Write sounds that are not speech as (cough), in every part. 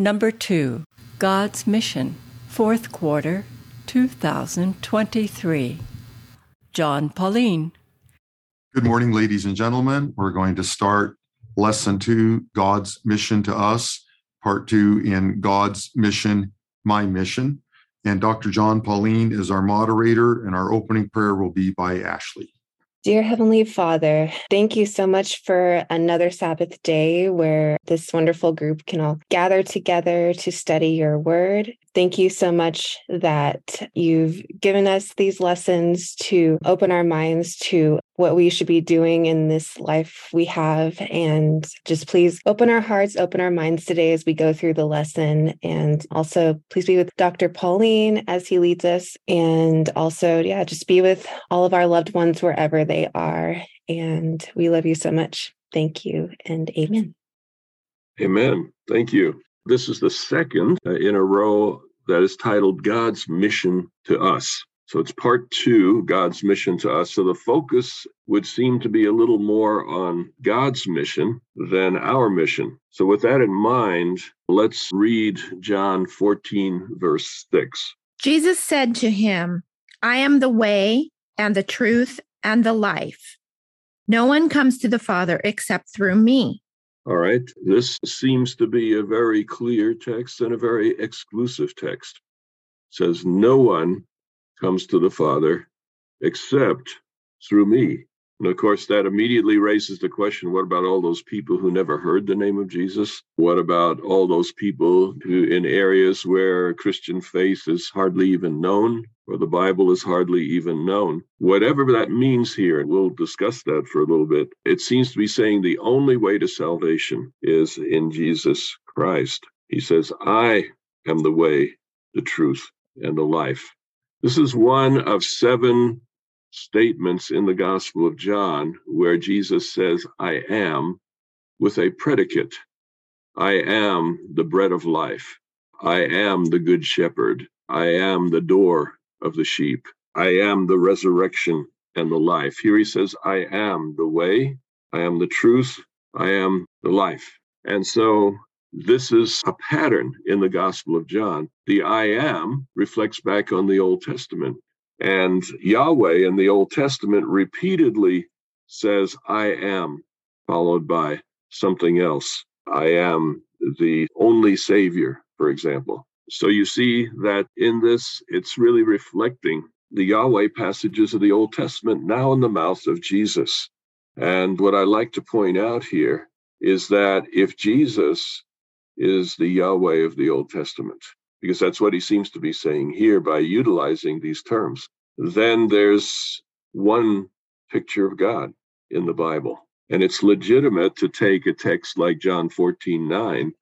Number 2 God's Mission, Fourth Quarter, 2023. Jon Paulien. Good morning, ladies and gentlemen. We're going to start lesson two God's Mission to Us, part two in God's Mission, My Mission. And Dr. Jon Paulien is our moderator, and our opening prayer will be by Ashley. Dear Heavenly Father, thank you so much for another Sabbath day where this wonderful group can all gather together to study your word. Thank you so much that you've given us these lessons to open our minds to what we should be doing in this life we have. And just please open our hearts, open our minds today as we go through the lesson. And also, please be with Dr. Paulien as he leads us. And also, yeah, just be with all of our loved ones wherever they are. And we love you so much. Thank you and amen. Amen. Thank you. This is the second uh, in a row that is titled God's Mission to Us. So it's part two, God's mission to us. So the focus would seem to be a little more on God's mission than our mission. So with that in mind, let's read John 14, verse 6. Jesus said to him, I am the way and the truth and the life. No one comes to the Father except through me. All right. This seems to be a very clear text and a very exclusive text. It says, No one comes to the Father except through me. And of course, that immediately raises the question what about all those people who never heard the name of Jesus? What about all those people who, in areas where Christian faith is hardly even known, or the Bible is hardly even known? Whatever that means here, and we'll discuss that for a little bit, it seems to be saying the only way to salvation is in Jesus Christ. He says, I am the way, the truth, and the life. This is one of seven statements in the Gospel of John where Jesus says, I am, with a predicate. I am the bread of life. I am the good shepherd. I am the door of the sheep. I am the resurrection and the life. Here he says, I am the way. I am the truth. I am the life. And so this is a pattern in the Gospel of John. The I am reflects back on the Old Testament. And Yahweh in the Old Testament repeatedly says, I am, followed by something else. I am the only Savior, for example. So you see that in this, it's really reflecting the Yahweh passages of the Old Testament now in the mouth of Jesus. And what I like to point out here is that if Jesus is the Yahweh of the Old Testament, because that's what he seems to be saying here by utilizing these terms. Then there's one picture of God in the Bible. And it's legitimate to take a text like John 14 9,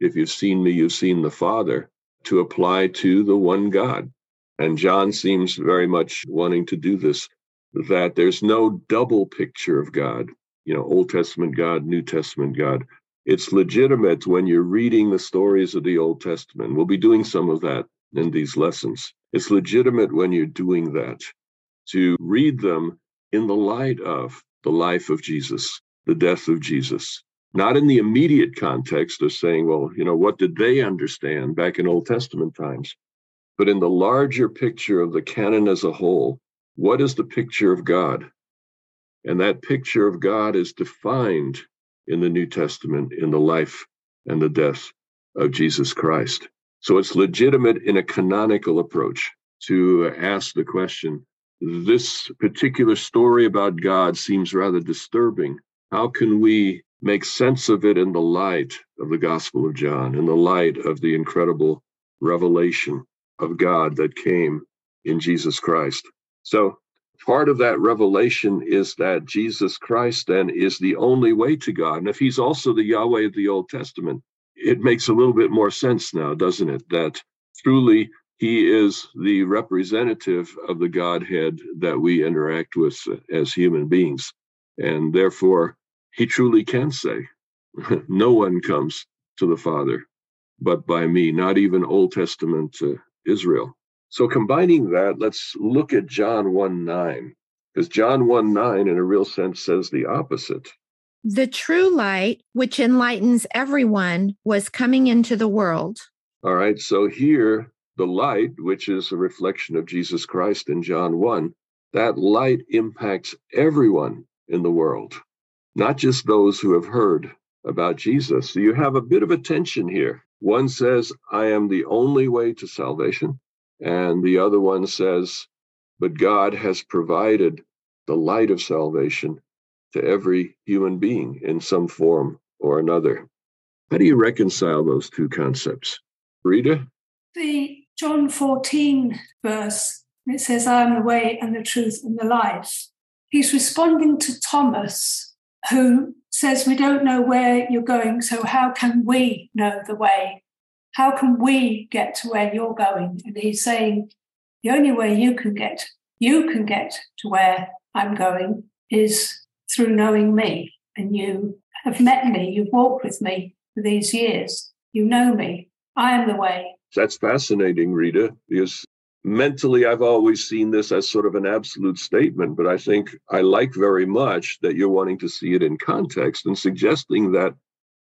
if you've seen me, you've seen the Father, to apply to the one God. And John seems very much wanting to do this, that there's no double picture of God, you know, Old Testament God, New Testament God it's legitimate when you're reading the stories of the Old Testament. We'll be doing some of that in these lessons. It's legitimate when you're doing that to read them in the light of the life of Jesus, the death of Jesus, not in the immediate context of saying, well, you know, what did they understand back in Old Testament times? But in the larger picture of the canon as a whole, what is the picture of God? And that picture of God is defined in the New Testament in the life and the death of Jesus Christ. So it's legitimate in a canonical approach to ask the question this particular story about God seems rather disturbing. How can we make sense of it in the light of the Gospel of John, in the light of the incredible revelation of God that came in Jesus Christ? So part of that revelation is that Jesus Christ then is the only way to God. And if he's also the Yahweh of the Old Testament, it makes a little bit more sense now, doesn't it? That truly he is the representative of the Godhead that we interact with as human beings. And therefore, he truly can say, (laughs) No one comes to the Father but by me, not even Old Testament uh, Israel. So combining that, let's look at John 1 9, because John 1 9, in a real sense, says the opposite. The true light, which enlightens everyone, was coming into the world. All right, so here, the light, which is a reflection of Jesus Christ in John 1, that light impacts everyone in the world, not just those who have heard about Jesus. So you have a bit of a tension here. One says, I am the only way to salvation. And the other one says, but God has provided the light of salvation to every human being in some form or another. How do you reconcile those two concepts? Rita? The John 14 verse, it says, I am the way and the truth and the life. He's responding to Thomas, who says, We don't know where you're going, so how can we know the way? How can we get to where you're going? And he's saying, The only way you can get, you can get to where I'm going is through knowing me. And you have met me, you've walked with me for these years. You know me. I am the way. That's fascinating, Rita, because mentally I've always seen this as sort of an absolute statement, but I think I like very much that you're wanting to see it in context and suggesting that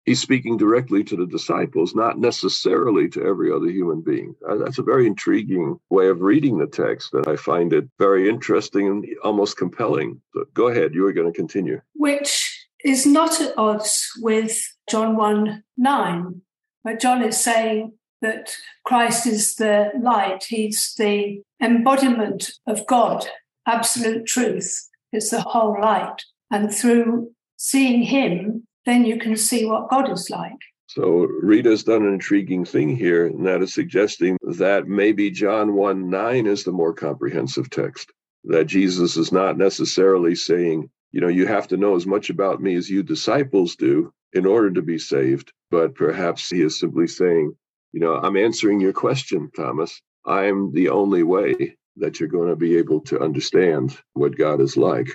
he's speaking directly to the disciples, not necessarily to every other human being. Uh, that's a very intriguing way of reading the text, and I find it very interesting and almost compelling. So go ahead, you are going to continue. Which is not at odds with John 1 9, where John is saying that Christ is the light, he's the embodiment of God, absolute truth is the whole light. And through seeing him, then you can see what God is like. So Rita's done an intriguing thing here, and that is suggesting that maybe John 1 9 is the more comprehensive text. That Jesus is not necessarily saying, you know, you have to know as much about me as you disciples do in order to be saved, but perhaps he is simply saying, you know, I'm answering your question, Thomas. I'm the only way that you're going to be able to understand what God is like.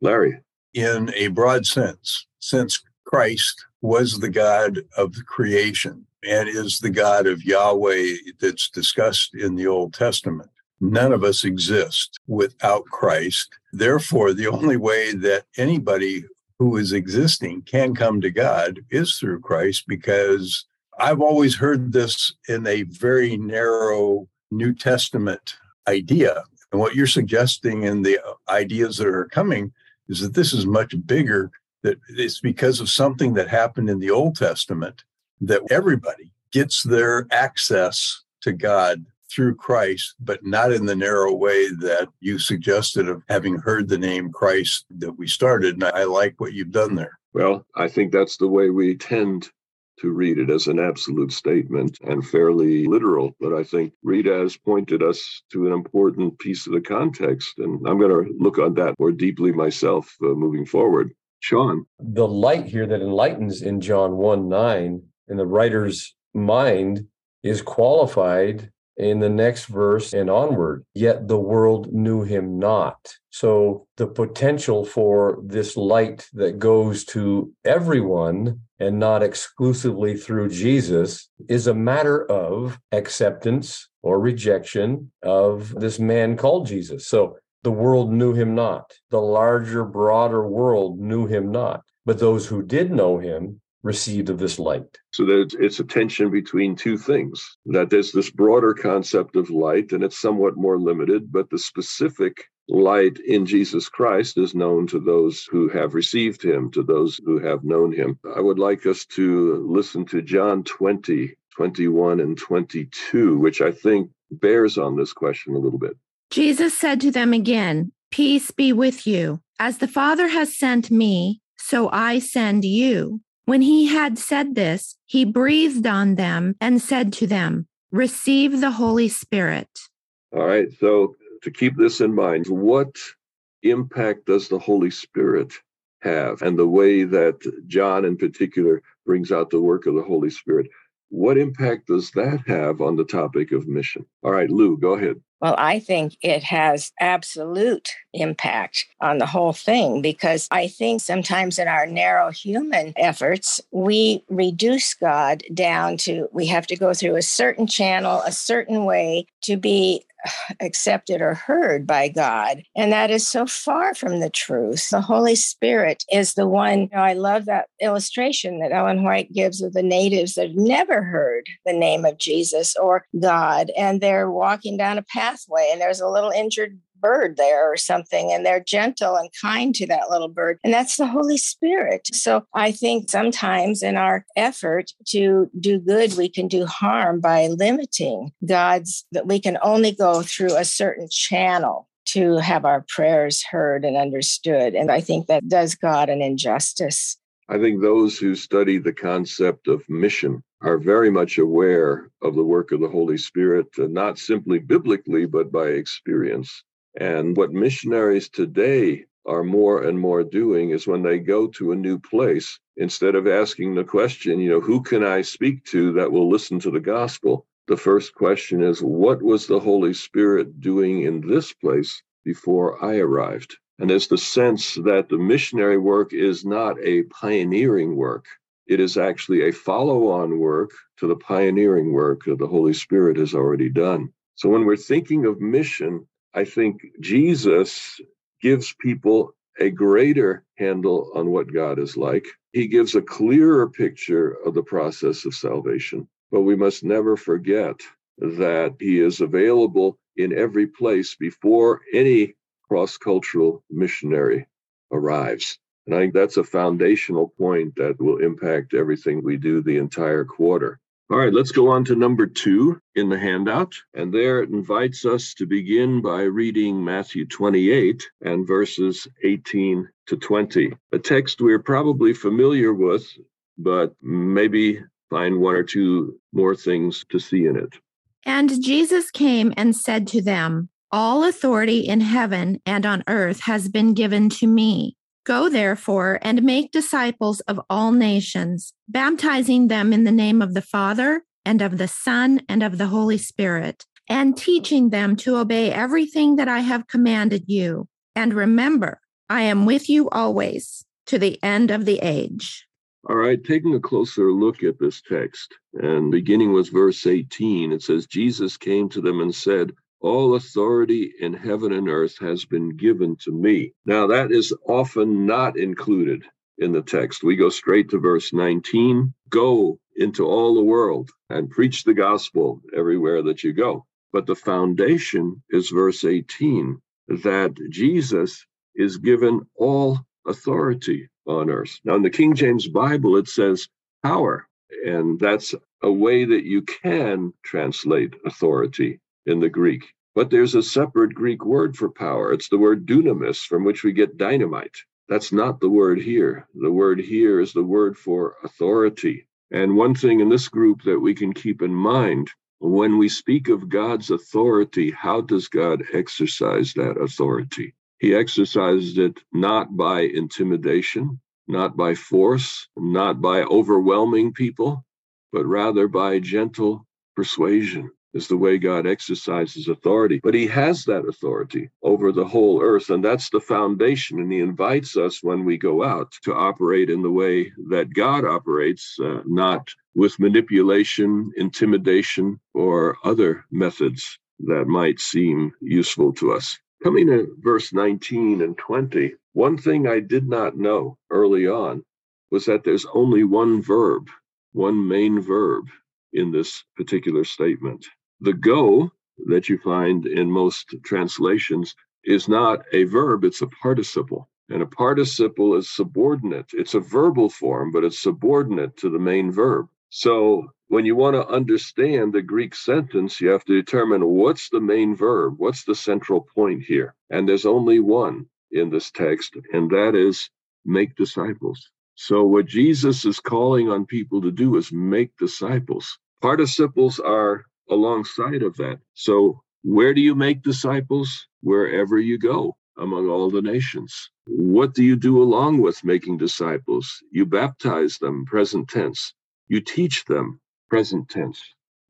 Larry. In a broad sense, since Christ was the God of creation and is the God of Yahweh that's discussed in the Old Testament. None of us exist without Christ. Therefore, the only way that anybody who is existing can come to God is through Christ because I've always heard this in a very narrow New Testament idea. And what you're suggesting in the ideas that are coming is that this is much bigger that it's because of something that happened in the Old Testament that everybody gets their access to God through Christ, but not in the narrow way that you suggested of having heard the name Christ that we started. And I like what you've done there. Well, I think that's the way we tend to read it as an absolute statement and fairly literal. But I think Rita has pointed us to an important piece of the context. And I'm going to look on that more deeply myself uh, moving forward. Sean. The light here that enlightens in John 1 9 in the writer's mind is qualified in the next verse and onward. Yet the world knew him not. So the potential for this light that goes to everyone and not exclusively through Jesus is a matter of acceptance or rejection of this man called Jesus. So the world knew him not. The larger, broader world knew him not. But those who did know him received of this light. So that it's a tension between two things that there's this broader concept of light, and it's somewhat more limited, but the specific light in Jesus Christ is known to those who have received him, to those who have known him. I would like us to listen to John 20, 21, and 22, which I think bears on this question a little bit. Jesus said to them again, Peace be with you. As the Father has sent me, so I send you. When he had said this, he breathed on them and said to them, Receive the Holy Spirit. All right. So, to keep this in mind, what impact does the Holy Spirit have? And the way that John, in particular, brings out the work of the Holy Spirit. What impact does that have on the topic of mission? All right, Lou, go ahead. Well, I think it has absolute impact on the whole thing because I think sometimes in our narrow human efforts, we reduce God down to we have to go through a certain channel, a certain way to be (sighs) accepted or heard by God. And that is so far from the truth. The Holy Spirit is the one. You know, I love that illustration that Ellen White gives of the natives that have never heard the name of Jesus or God. And they're walking down a pathway and there's a little injured bird there or something and they're gentle and kind to that little bird and that's the holy spirit. So i think sometimes in our effort to do good we can do harm by limiting god's that we can only go through a certain channel to have our prayers heard and understood and i think that does god an injustice I think those who study the concept of mission are very much aware of the work of the Holy Spirit, uh, not simply biblically, but by experience. And what missionaries today are more and more doing is when they go to a new place, instead of asking the question, you know, who can I speak to that will listen to the gospel? The first question is, what was the Holy Spirit doing in this place before I arrived? And there's the sense that the missionary work is not a pioneering work. It is actually a follow on work to the pioneering work that the Holy Spirit has already done. So when we're thinking of mission, I think Jesus gives people a greater handle on what God is like. He gives a clearer picture of the process of salvation. But we must never forget that He is available in every place before any cross cultural missionary arrives. And I think that's a foundational point that will impact everything we do the entire quarter. All right, let's go on to number two in the handout. And there it invites us to begin by reading Matthew 28 and verses 18 to 20, a text we're probably familiar with, but maybe find one or two more things to see in it. And Jesus came and said to them, All authority in heaven and on earth has been given to me. Go therefore and make disciples of all nations, baptizing them in the name of the Father and of the Son and of the Holy Spirit, and teaching them to obey everything that I have commanded you. And remember, I am with you always to the end of the age. All right, taking a closer look at this text, and beginning with verse 18, it says, Jesus came to them and said, all authority in heaven and earth has been given to me. Now, that is often not included in the text. We go straight to verse 19 Go into all the world and preach the gospel everywhere that you go. But the foundation is verse 18 that Jesus is given all authority on earth. Now, in the King James Bible, it says power, and that's a way that you can translate authority in the Greek. But there's a separate Greek word for power. It's the word dunamis, from which we get dynamite. That's not the word here. The word here is the word for authority. And one thing in this group that we can keep in mind when we speak of God's authority, how does God exercise that authority? He exercises it not by intimidation, not by force, not by overwhelming people, but rather by gentle persuasion is the way God exercises authority. But he has that authority over the whole earth, and that's the foundation. And he invites us when we go out to operate in the way that God operates, uh, not with manipulation, intimidation, or other methods that might seem useful to us. Coming to verse 19 and 20, one thing I did not know early on was that there's only one verb, one main verb in this particular statement. The go that you find in most translations is not a verb, it's a participle. And a participle is subordinate. It's a verbal form, but it's subordinate to the main verb. So when you want to understand the Greek sentence, you have to determine what's the main verb, what's the central point here. And there's only one in this text, and that is make disciples. So what Jesus is calling on people to do is make disciples. Participles are alongside of that. So, where do you make disciples? Wherever you go among all the nations. What do you do along with making disciples? You baptize them, present tense. You teach them, present tense.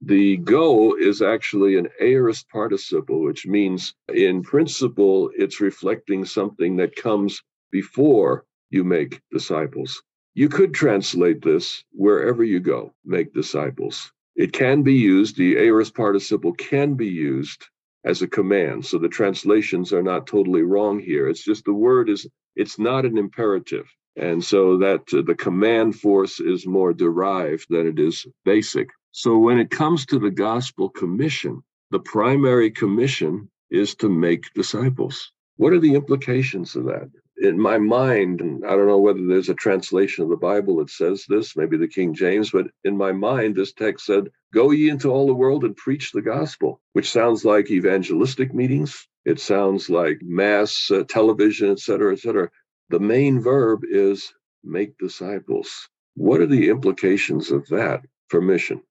The go is actually an aorist participle, which means in principle, it's reflecting something that comes before you make disciples. You could translate this wherever you go, make disciples. It can be used, the aorist participle can be used as a command. So the translations are not totally wrong here. It's just the word is, it's not an imperative. And so that uh, the command force is more derived than it is basic. So when it comes to the gospel commission, the primary commission is to make disciples. What are the implications of that? In my mind, and I don't know whether there's a translation of the Bible that says this, maybe the King James, but in my mind, this text said, Go ye into all the world and preach the gospel, which sounds like evangelistic meetings. It sounds like mass uh, television, et cetera, et cetera. The main verb is make disciples. What are the implications of that for mission?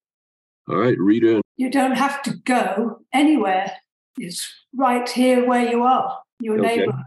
All right, Rita. You don't have to go anywhere. It's right here where you are, your okay. neighborhood,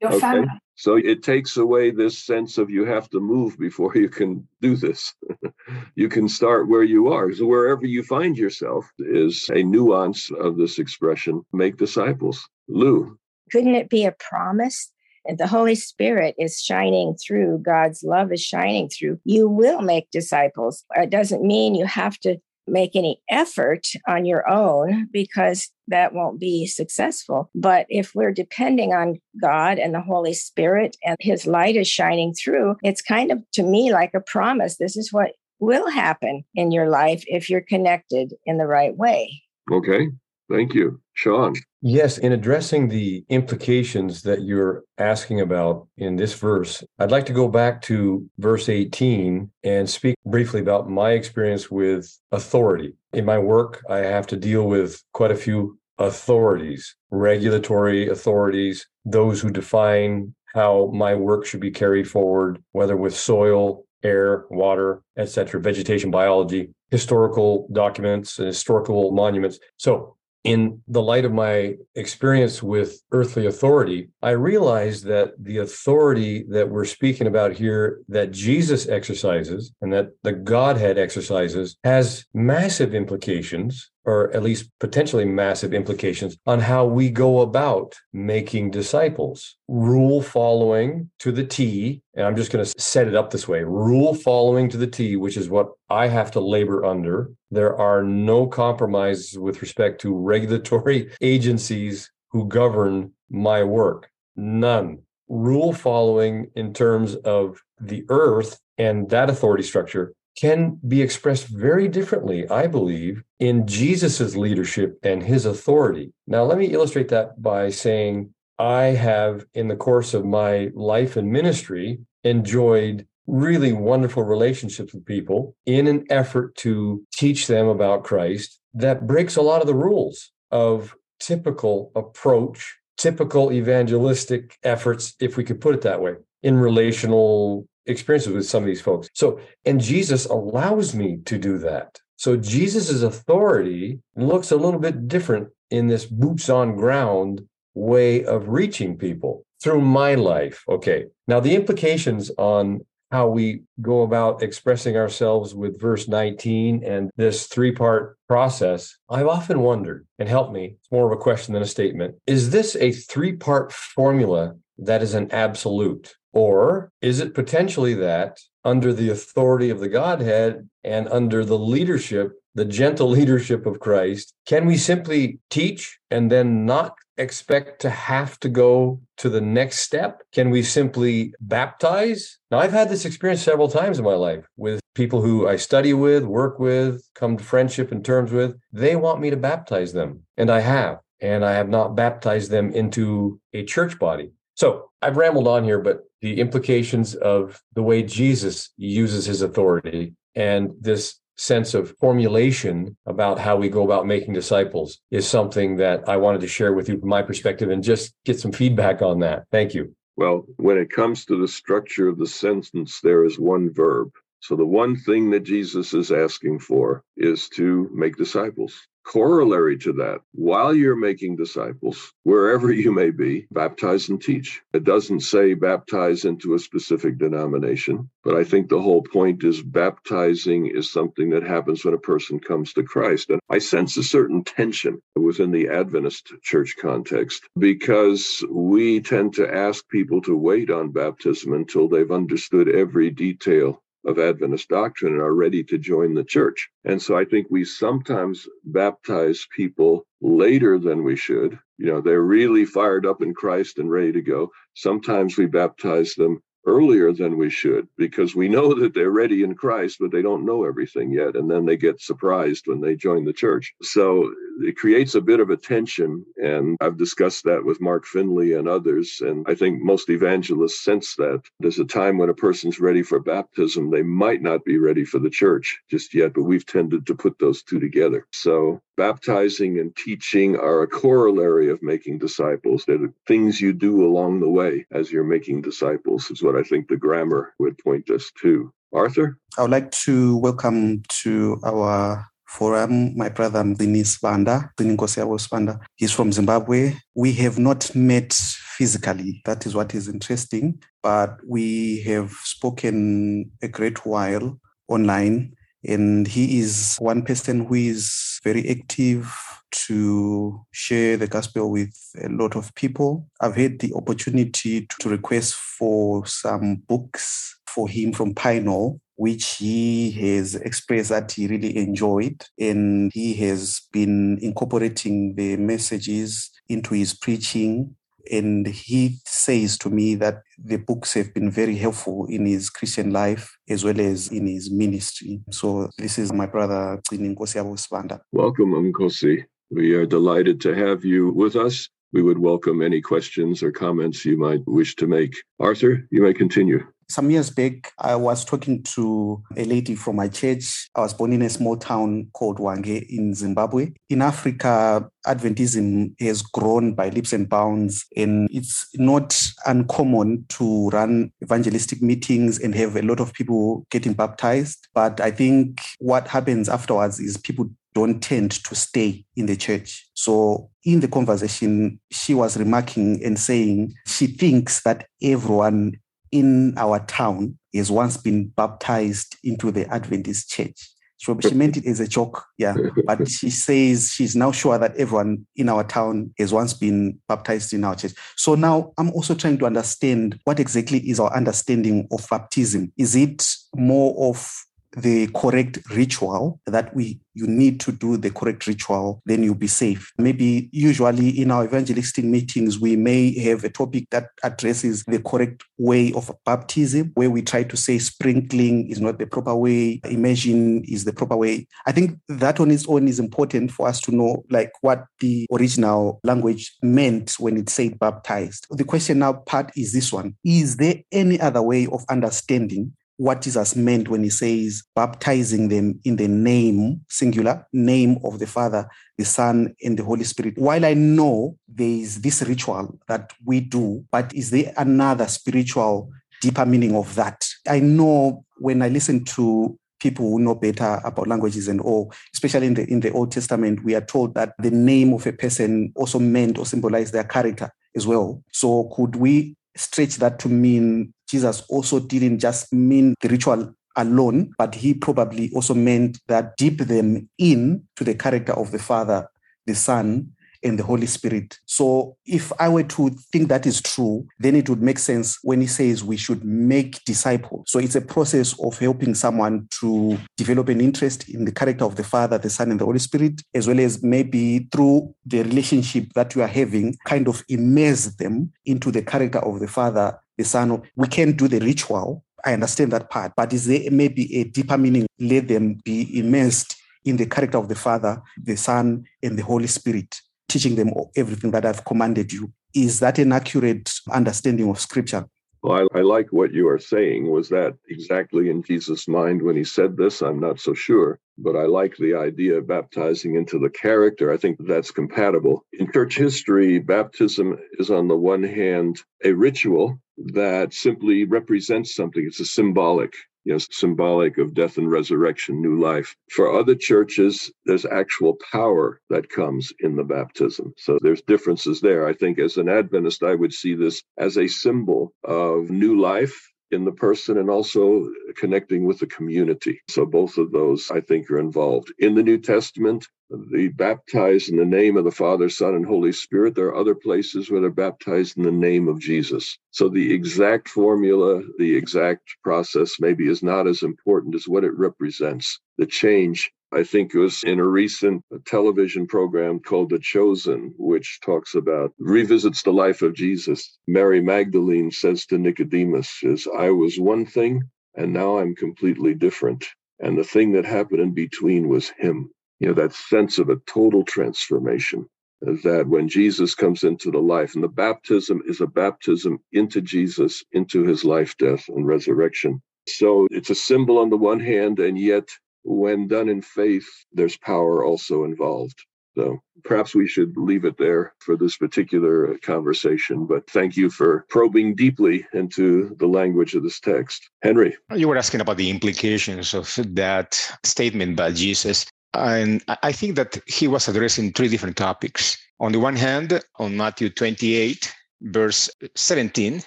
your okay. family. So it takes away this sense of you have to move before you can do this. (laughs) you can start where you are. So wherever you find yourself is a nuance of this expression make disciples. Lou. Couldn't it be a promise and the Holy Spirit is shining through, God's love is shining through, you will make disciples. It doesn't mean you have to make any effort on your own because that won't be successful. But if we're depending on God and the Holy Spirit and His light is shining through, it's kind of to me like a promise. This is what will happen in your life if you're connected in the right way. Okay. Thank you. Sean. Yes, in addressing the implications that you're asking about in this verse, I'd like to go back to verse 18 and speak briefly about my experience with authority. In my work, I have to deal with quite a few authorities, regulatory authorities, those who define how my work should be carried forward, whether with soil, air, water, etc., vegetation biology, historical documents, and historical monuments. So in the light of my experience with earthly authority, I realized that the authority that we're speaking about here, that Jesus exercises and that the Godhead exercises, has massive implications or at least potentially massive implications on how we go about making disciples. Rule following to the T, and I'm just going to set it up this way rule following to the T, which is what I have to labor under. There are no compromises with respect to regulatory (laughs) agencies who govern my work. None. Rule following in terms of the earth and that authority structure can be expressed very differently, I believe, in Jesus's leadership and his authority. Now, let me illustrate that by saying I have, in the course of my life and ministry, enjoyed really wonderful relationships with people in an effort to teach them about Christ that breaks a lot of the rules of typical approach, typical evangelistic efforts, if we could put it that way, in relational experiences with some of these folks. So, and Jesus allows me to do that. So Jesus's authority looks a little bit different in this boots on ground way of reaching people through my life. Okay. Now the implications on how we go about expressing ourselves with verse 19 and this three part process, I've often wondered, and help me, it's more of a question than a statement. Is this a three part formula that is an absolute? Or is it potentially that under the authority of the Godhead and under the leadership, the gentle (laughs) leadership of Christ, can we simply teach and then not expect to have to go to the next step? Can we simply baptize? Now, I've had this experience several times in my life with people who I study with, work with, come to friendship and terms with. They want me to baptize them, and I have. And I have not baptized them into a church body. So I've rambled on here, but the implications of the way Jesus uses his authority and this sense of formulation about how we go about making disciples is something that I wanted to share with you from my perspective and just get some feedback on that. Thank you. Well, when it comes to the structure of the sentence, there is one verb. So the one thing that Jesus is asking for is to make disciples. Corollary to that, while you're making disciples, wherever you may be, baptize and teach. It doesn't say baptize into a specific denomination, but I think the whole point is baptizing is something that happens when a person comes to Christ. And I sense a certain tension within the Adventist church context because we tend to ask people to wait on baptism until they've understood every detail of Adventist doctrine and are ready to join the church. And so I think we sometimes baptize people later than we should. You know, they're really fired up in Christ and ready to go. Sometimes we baptize them earlier than we should because we know that they're ready in Christ, but they don't know everything yet. And then they get surprised when they join the church. So it creates a bit of a tension. And I've discussed that with Mark Finley and others. And I think most evangelists sense that there's a time when a person's ready for baptism. They might not be ready for the church just yet, but we've tended to put those two together. So baptizing and teaching are a corollary of making disciples. They're the things you do along the way as you're making disciples, is what I think the grammar would point us to. Arthur? I would like to welcome to our forum my brother Mdini Sibanda, Sibanda. He's from Zimbabwe. We have not met physically. That is what is interesting. But we have spoken a great while online. And he is one person who is very active to share the gospel with a lot of people. I've had the opportunity to request for some books for him from Pinal, which he has expressed that he really enjoyed. And he has been incorporating the messages into his preaching. And he says to me that the books have been very helpful in his Christian life as well as in his ministry. So this is my brother, Nkosi Sibanda. Welcome, Nkosi. We are delighted to have you with us. We would welcome any questions or comments you might wish to make. Arthur, you may continue. Some years back, I was talking to a lady from my church. I was born in a small town called Hwange in Zimbabwe. In Africa, Adventism has grown by leaps and bounds, and it's not uncommon to run evangelistic meetings and have a lot of people getting baptized. But I think what happens afterwards is people don't tend to stay in the church. So, in the conversation, she was remarking and saying she thinks that everyone in our town has once been baptized into the Adventist church. So she meant it as a joke, yeah. But she (laughs) says she's now sure that everyone in our town has once been baptized in our church. So now I'm also trying to understand what exactly is our understanding of baptism. Is it more of the correct ritual that we you need to do the correct ritual then you'll be safe. Maybe usually in our evangelistic meetings we may have a topic that addresses the correct way of baptism where we try to say sprinkling is not the proper way immersion is the proper way. I think that on its own is important for us to know like what the original language meant when it said baptized. The question now part is this one. Is there any other way of understanding what Jesus meant when he says baptizing them in the name, singular, name of the Father, the Son, and the Holy Spirit. While I know there is this ritual that we do, but is there another spiritual, deeper meaning of that? I know when I listen to people who know better about languages and all, especially in the in the Old Testament, we are told that the name of a person also meant or symbolized their character as well. So could we stretch that to mean Jesus also didn't just mean the ritual alone, but he probably also meant that deep them in to the character of the Father, the Son, and the Holy Spirit. So if I were to think that is true, then it would make sense when he says we should make disciples. So it's a process of helping someone to develop an interest in the character of the Father, the Son, and the Holy Spirit, as well as maybe through the relationship that you are having, kind of immerse them into the character of the Father, the Son. We can do the ritual. I understand that part, but is there maybe a deeper meaning? Let them be immersed in the character of the Father, the Son, and the Holy Spirit teaching them everything that I've commanded you. Is that an accurate understanding of scripture? Well, I, I, like what you are saying. Was that exactly in Jesus' mind when he said this? I'm not so sure, but I like the idea of baptizing into the character. I think that's compatible. In church history, baptism is on the one hand a ritual that simply represents something, it's a symbolic know, symbolic of death and resurrection, new life. For other churches, there's actual power that comes in the baptism. So there's differences there. I think as an Adventist, I would see this as a symbol of new life in the person and also connecting with the community. So both of those, I think, are involved. In the New Testament, they baptized in the name of the Father, Son, and Holy Spirit. There are other places where they're baptized in the name of Jesus. So the exact formula, the exact process maybe is not as important as what it represents. The change I think was in a recent television program called The Chosen, which talks about revisits the life of Jesus. Mary Magdalene says to Nicodemus, is I was one thing and now I'm completely different. And the thing that happened in between was him. You know, that sense of a total transformation that when Jesus comes into the life, and the baptism is a baptism into Jesus, into his life, death, and resurrection. So it's a symbol on the one hand, and yet when done in faith, there's power also involved. So perhaps we should leave it there for this particular conversation. But thank you for probing deeply into the language of this text. Henry. You were asking about the implications of that statement by Jesus. And I think that he was addressing three different topics. On the one hand, on Matthew 28, verse 17,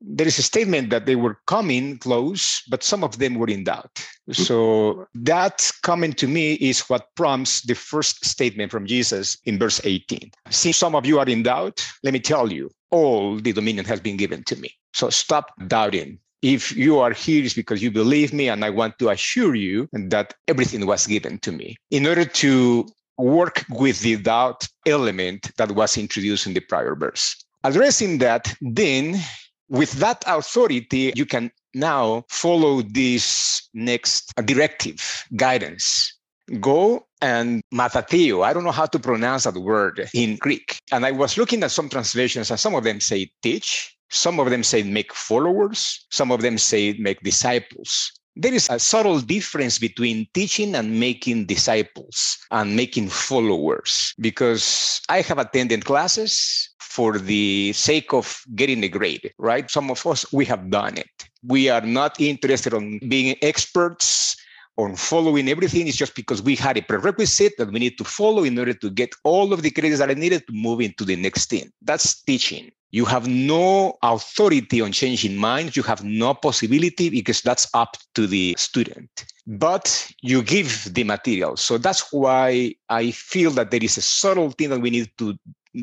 there is a statement that they were coming close, but some of them were in doubt. Hmm. So that comment to me is what prompts the first statement from Jesus in verse 18. Since some of you are in doubt, let me tell you, all the dominion has been given to me. So stop doubting. If you are here, it's because you believe me, and I want to assure you that everything was given to me. In order to work with the doubt element that was introduced in the prior verse. Addressing that, then with that authority, you can now follow this next directive guidance. Go and mathateo. I don't know how to pronounce that word in Greek. And I was looking at some translations, and some of them say teach, some of them say make followers, some of them say make disciples. There is a subtle difference between teaching and making disciples and making followers because I have attended classes for the sake of getting a grade, right? Some of us, we have done it. We are not interested in being experts on following everything. It's just because we had a prerequisite that we need to follow in order to get all of the credits that are needed to move into the next thing. That's teaching. You have no authority on changing minds. You have no possibility because that's up to the student. But you give the material. So that's why I feel that there is a subtle thing that we need to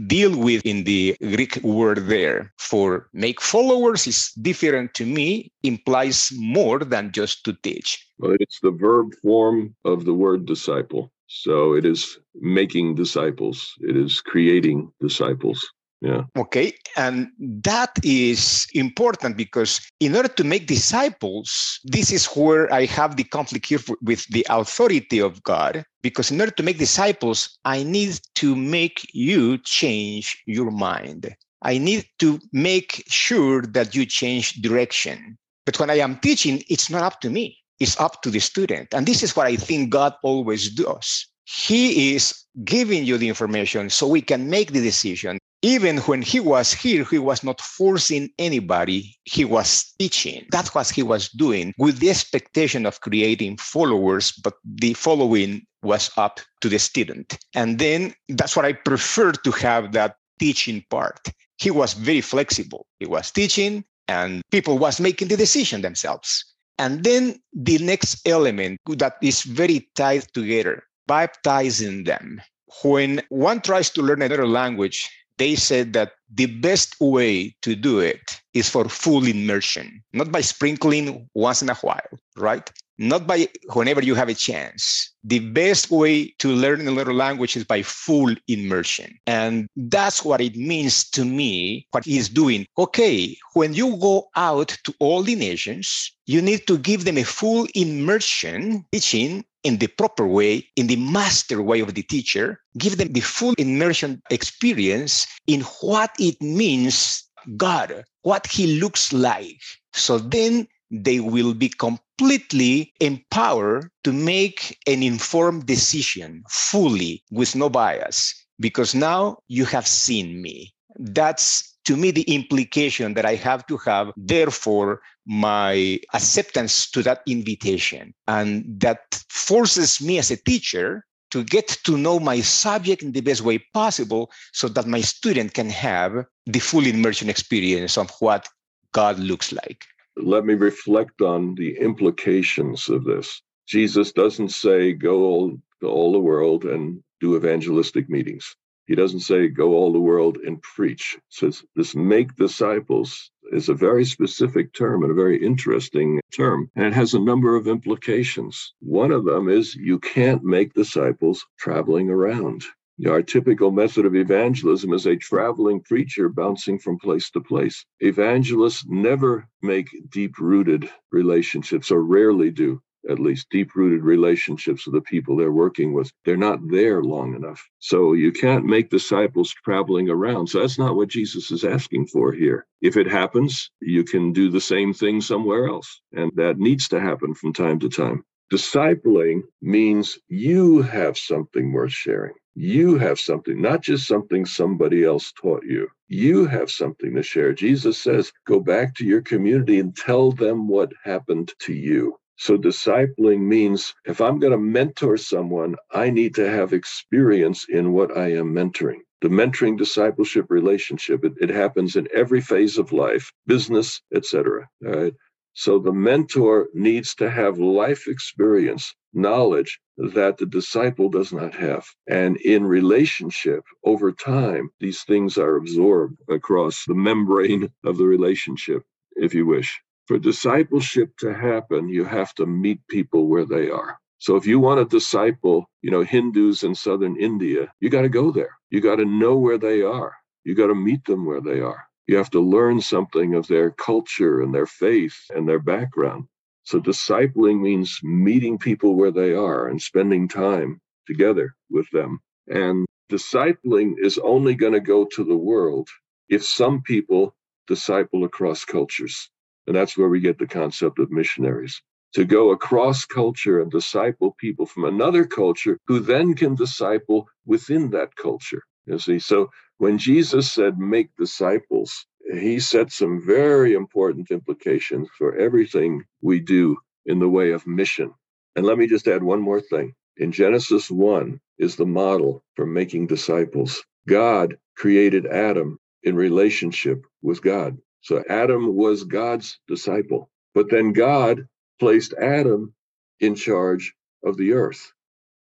deal with in the Greek word there. For make followers is different to me, implies more than just to teach. Well, it's the verb form of the word disciple. So it is making disciples, it is creating disciples. Yeah. Okay. And that is important because in order to make disciples, this is where I have the conflict here with the authority of God. Because in order to make disciples, I need to make you change your mind. I need to make sure that you change direction. But when I am teaching, it's not up to me, it's up to the student. And this is what I think God always does. He is giving you the information so we can make the decision even when he was here, he was not forcing anybody. He was teaching. That's what he was doing with the expectation of creating followers, but the following was up to the student. And then that's what I prefer to have that teaching part. He was very flexible. He was teaching and people was making the decision themselves. And then the next element that is very tied together, baptizing them. When one tries to learn another language, they said that the best way to do it is for full immersion, not by sprinkling once in a while, right? Not by whenever you have a chance. The best way to learn another language is by full immersion. And that's what it means to me, what he's doing. Okay, when you go out to all the nations, you need to give them a full immersion teaching in the proper way, in the master way of the teacher, give them the full immersion experience in what it means God, what He looks like. So then they will be completely empowered to make an informed decision fully with no bias because now you have seen me. That's to me the implication that I have to have, therefore, my acceptance to that invitation. And that forces me as a teacher to get to know my subject in the best way possible so that my student can have the full immersion experience of what God looks like. let me reflect on the implications of this. Jesus doesn't say, go all, to all the world and do evangelistic meetings. He doesn't say, go all the world and preach. It says, this make disciples is a very specific term and a very interesting term. And it has a number of implications. One of them is you can't make disciples traveling around. Our typical method of evangelism is a traveling preacher bouncing from place to place. Evangelists never make deep rooted relationships, or rarely do at least deep rooted relationships with the people they're working with. They're not there long enough. So you can't make disciples traveling around. So that's not what Jesus is asking for here. If it happens, you can do the same thing somewhere else. And that needs to happen from time to time. Discipling means you have something worth sharing. You have something, not just something somebody else taught you. You have something to share. Jesus says, go back to your community and tell them what happened to you. So, discipling means if I'm going to mentor someone, I need to have experience in what I am mentoring. The mentoring discipleship relationship, it, it happens in every phase of life, business, etc. All right. So the mentor needs to have life experience, knowledge that the disciple does not have. And in relationship, over time, these things are absorbed across the membrane of the relationship, if you wish for discipleship to happen, you have to meet people where they are. So if you want to disciple, you know, Hindus in southern India, you got to go there. You got to know where they are. You got to meet them where they are. You have to learn something of their culture and their faith and their background. So discipling means meeting people where they are and spending time together with them. And discipling is only going to go to the world if some people disciple across cultures. And that's where we get the concept of missionaries to go across culture and disciple people from another culture who then can disciple within that culture. You see, so when Jesus said, make disciples, he set some very important implications for everything we do in the way of mission. And let me just add one more thing. In Genesis 1 is the model for making disciples. God created Adam in relationship with God. So Adam was God's disciple. But then God placed Adam in charge of the earth.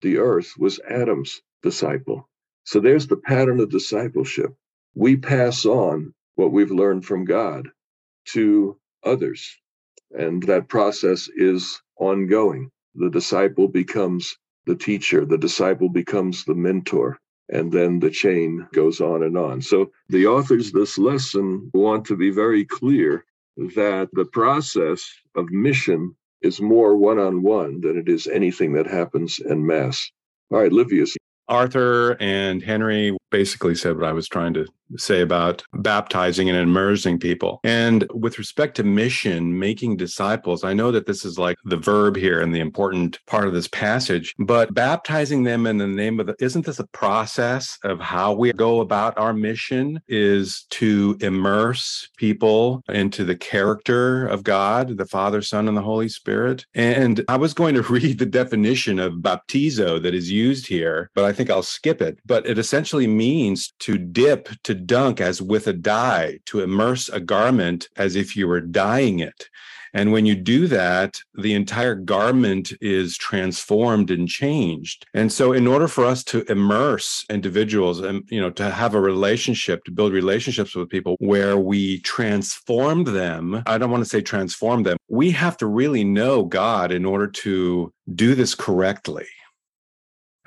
The earth was Adam's disciple. So there's the pattern of discipleship. We pass on what we've learned from God to others. And that process is ongoing. The disciple becomes the teacher, the disciple becomes the mentor, and then the chain goes on and on. So the authors of this lesson want to be very clear that the process of mission is more one on one than it is anything that happens en masse. All right, Livius. Arthur and Henry basically said what I was trying to say about baptizing and immersing people. And with respect to mission, making disciples, I know that this is like the verb here and the important part of this passage, but baptizing them in the name of the, isn't this a process of how we go about our mission is to immerse people into the character of God, the Father, Son, and the Holy Spirit. And I was going to (laughs) read the definition of baptizo that is used here, but I think I'll skip it. But it essentially means to dip, to dunk as with a dye, to immerse a garment as if you were dyeing it. And when you do that, the entire garment is transformed and changed. And so in order for us to immerse individuals and, you know, to have a relationship, to build relationships with people where we transform them, I don't want to say transform them. We have to really know God in order to do this correctly.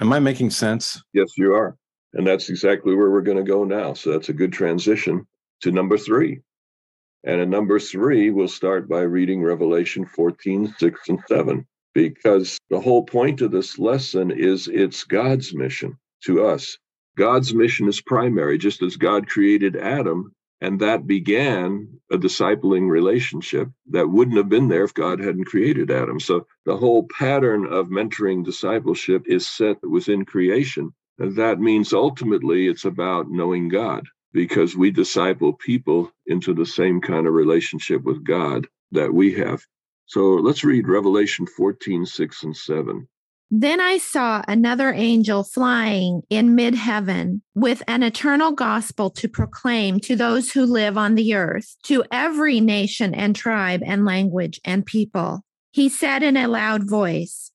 Am I making sense? Yes, you are. And that's exactly where we're going to go now. So that's a good transition to number three. And in number three, we'll start by reading Revelation 14, 6, and 7, because the whole point of this lesson is it's God's mission to us. God's mission is primary, just as God created Adam, and that began a discipling relationship that wouldn't have been there if God hadn't created Adam. So the whole pattern of mentoring discipleship is set within creation. That means ultimately it's about knowing God because we disciple people into the same kind of relationship with God that we have. So let's read Revelation 14, 6 and 7. Then I saw another angel flying in mid heaven with an eternal gospel to proclaim to those who live on the earth, to every nation and tribe and language and people. He said in a loud voice,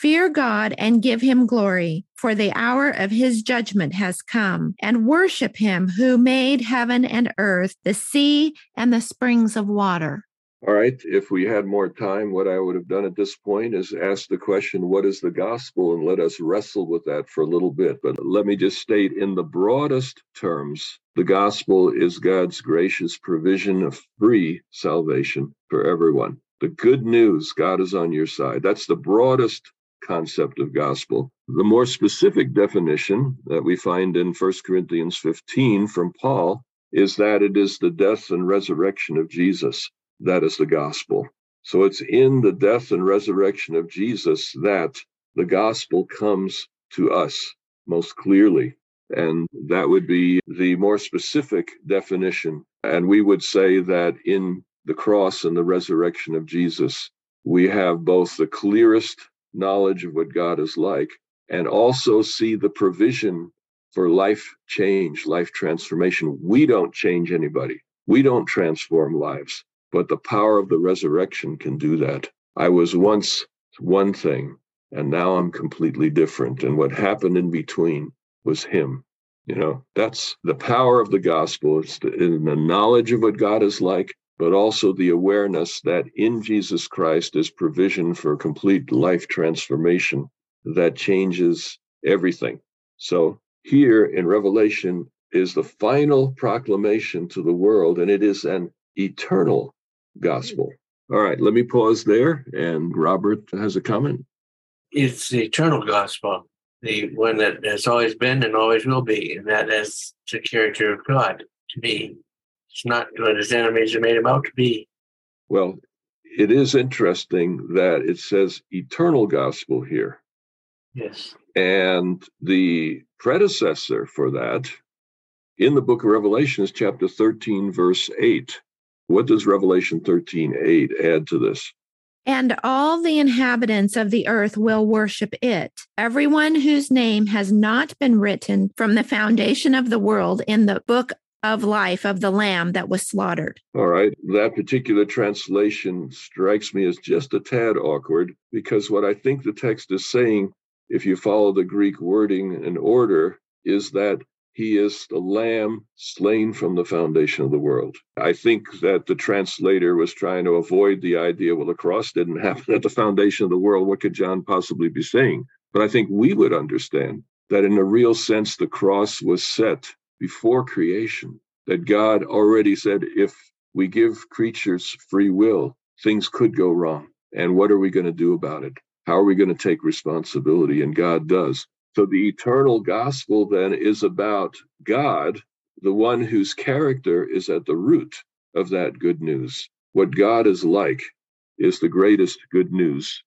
Fear God and give him glory, for the hour of his judgment has come, and worship him who made heaven and earth, the sea, and the springs of water. All right. If we had more time, what I would have done at this point is ask the question, what is the gospel? And let us wrestle with that for a little bit. But let me just state in the broadest terms, the gospel is God's gracious provision of free salvation for everyone. The good news, God is on your side. That's the broadest concept of gospel. The more specific definition that we find in 1 Corinthians 15 from Paul is that it is the death and resurrection of Jesus that is the gospel. So it's in the death and resurrection of Jesus that the gospel comes to us most clearly. And that would be the more specific definition. And we would say that in the cross and the resurrection of Jesus, we have both the clearest knowledge of what God is like and also see the provision for life change, life transformation. We don't change anybody, we don't transform lives but the power of the resurrection can do that. I was once one thing, and now I'm completely different. And what happened in between was Him. You know, that's the power of the gospel. It's the, in the knowledge of what God is like, but also the awareness that in Jesus Christ is provision for complete life transformation that changes everything. So here in Revelation is the final proclamation to the world, and it is an eternal gospel. All right, let me pause there. And Robert has a comment. It's the eternal gospel, the one that has always been and always will be, and that is the character of God to be. It's not what his enemies have made him out to be. Well, it is interesting that it says eternal gospel here. Yes. And the predecessor for that in the book of Revelation is chapter 13, verse 8. What does Revelation 13 8 add to this? And all the inhabitants of the earth will worship it, everyone whose name has not been written from the foundation of the world in the book of life of the lamb that was slaughtered. All right. That particular translation strikes me as just a tad awkward because what I think the text is saying, if you follow the Greek wording and order, is that he is the lamb slain from the foundation of the world. I think that the translator was trying to avoid the idea, well, the cross didn't (laughs) happen at the foundation of the world. What could John possibly be saying? But I think we would understand that in a real sense, the cross was set before creation, that God already said, if we give creatures free will, things could go wrong. And what are we going to do about it? How are we going to take responsibility? And God does. So the eternal gospel then is about God, the one whose character is at the root of that good news. What God is like is the greatest good news.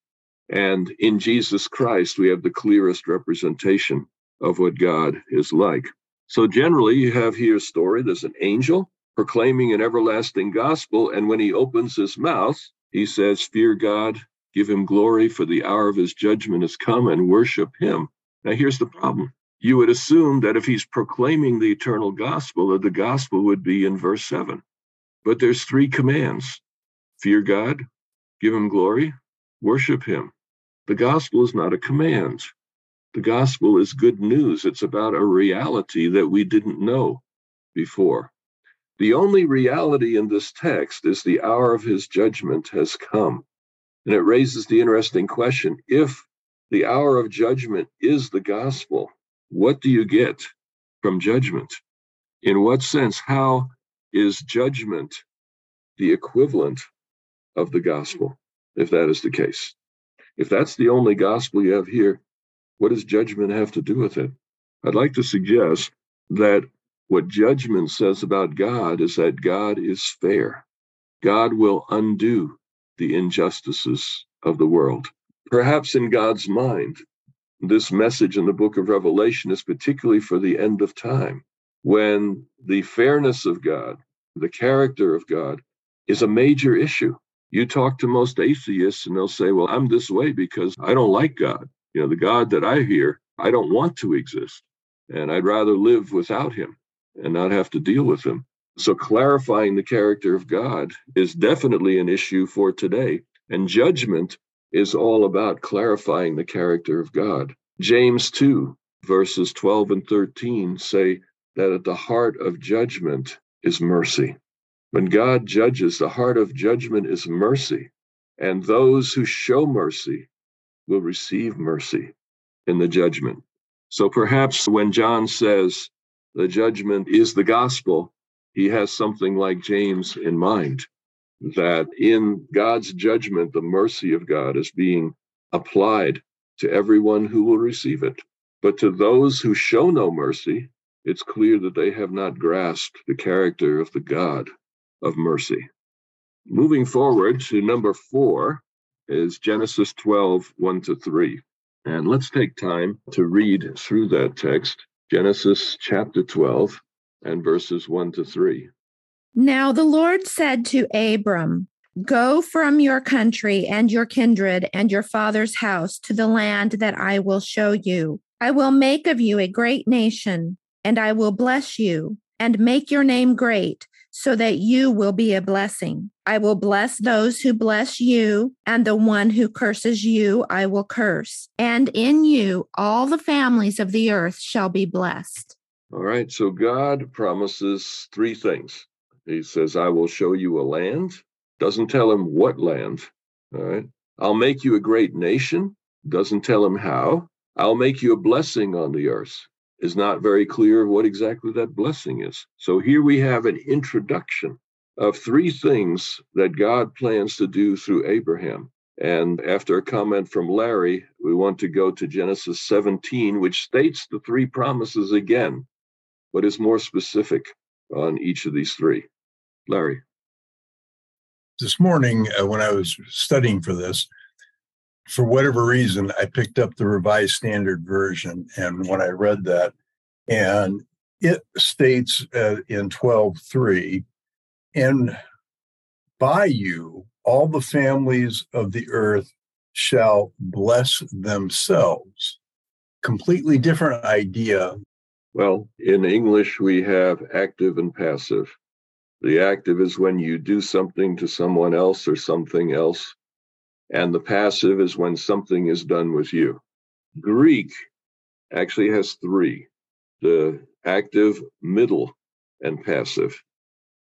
And in Jesus Christ, we have the clearest representation of what God is like. So generally, you have here a story there's an angel proclaiming an everlasting gospel. And when he opens his mouth, he says, Fear God, give him glory, for the hour of his judgment has come, and worship him. Now, here's the problem. You would assume that if he's proclaiming the eternal gospel, that the gospel would be in verse 7. But there's three commands fear God, give him glory, worship him. The gospel is not a command. The gospel is good news. It's about a reality that we didn't know before. The only reality in this text is the hour of his judgment has come. And it raises the interesting question if the hour of judgment is the gospel. What do you get from judgment? In what sense? How is judgment the equivalent of the gospel, if that is the case? If that's the only gospel you have here, what does judgment have to do with it? I'd like to suggest that what judgment says about God is that God is fair. God will undo the injustices of the world. Perhaps in God's mind, this message in the book of Revelation is particularly for the end of time, when the fairness of God, the character of God, is a major issue. You talk to most atheists and they'll say, Well, I'm this way because I don't like God. You know, the God that I hear, I don't want to exist. And I'd rather live without him and not have to deal with him. So clarifying the character of God is definitely an issue for today. And judgment is all about clarifying the character of God. James 2, verses 12 and 13 say that at the heart of judgment is mercy. When God judges, the heart of judgment is mercy. And those who show mercy will receive mercy in the judgment. So perhaps when John says the judgment is the gospel, he has something like James in mind that in God's judgment, the mercy of God is being applied to everyone who will receive it. But to those who show no mercy, it's clear that they have not grasped the character of the God of mercy. Moving forward to number four is Genesis 12, 1 to 3. And let's take time to read through that text, Genesis chapter 12 and verses 1 to 3. Now the Lord said to Abram, Go from your country and your kindred and your father's house to the land that I will show you. I will make of you a great nation, and I will bless you and make your name great, so that you will be a blessing. I will bless those who bless you, and the one who curses you I will curse. And in you all the families of the earth shall be blessed. All right, so God promises three things. He says, I will show you a land. Doesn't tell him what land. All right. I'll make you a great nation. Doesn't tell him how. I'll make you a blessing on the earth. Is not very clear what exactly that blessing is. So here we have an introduction of three things that God plans to do through Abraham. And after a comment from Larry, we want to go to Genesis 17, which states the three promises again but is more specific on each of these three? Larry. This morning, uh, when I was studying for this, for whatever reason, I picked up the Revised Standard Version. And when I read that, and it states uh, in 12.3, and by you all the families of the earth shall bless themselves. Completely different idea well, in English, we have active and passive. The active is when you do something to someone else or something else, and the passive is when something is done with you. Greek actually has three the active, middle, and passive.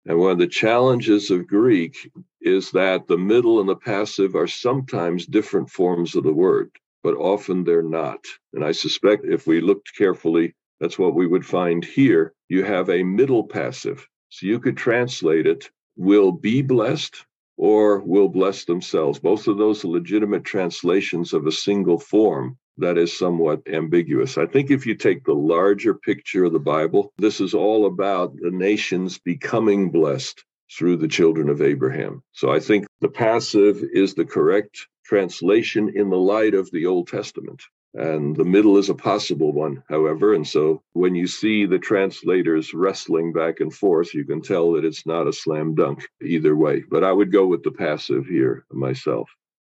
And one of the challenges of Greek is that the middle and the passive are sometimes different forms of the word, but often they're not. And I suspect if we looked carefully, that's what we would find here. You have a middle passive. So you could translate it will be blessed or will bless themselves. Both of those are legitimate translations of a single form that is somewhat ambiguous. I think if you take the larger picture of the Bible, this is all about the nations becoming blessed through the children of Abraham. So I think the passive is the correct translation in the light of the Old Testament. And the middle is a possible one, however. And so when you see the translators wrestling back and forth, you can tell that it's not a slam dunk either way. But I would go with the passive here myself.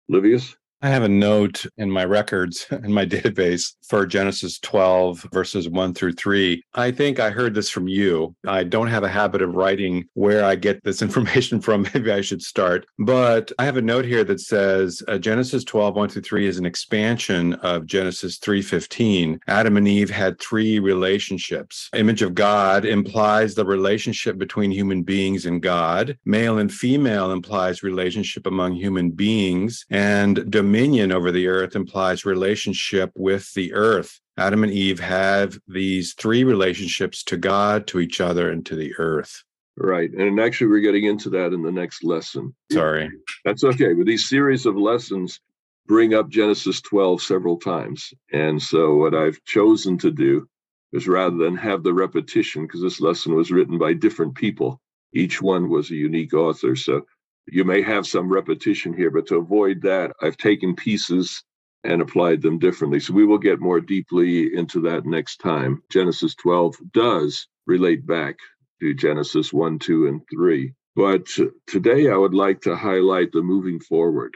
Livius? I have a note in my records (laughs) in my database for Genesis 12, verses 1 through 3. I think I heard this from you. I don't have a habit of writing where I get this (laughs) information from. Maybe I should start. But I have a note here that says uh, Genesis 12, 1 through 3 is an expansion of Genesis 3:15. Adam and Eve had three relationships. Image of God implies the relationship between human beings and God. Male and female implies relationship among human beings. And dominion over the earth implies relationship with the earth. Adam and Eve have these three relationships to God, to each other, and to the earth. Right. And actually, we're getting into that in the next lesson. Sorry. That's okay. But these series of lessons bring up Genesis 12 several times. And so, what I've chosen to do is rather than have the repetition, because this lesson was written by different people, each one was a unique author. So, you may have some repetition here, but to avoid that, I've taken pieces and applied them differently. So we will get more deeply into that next time. Genesis 12 does relate back to Genesis 1, 2, and 3. But today I would like to highlight the moving forward.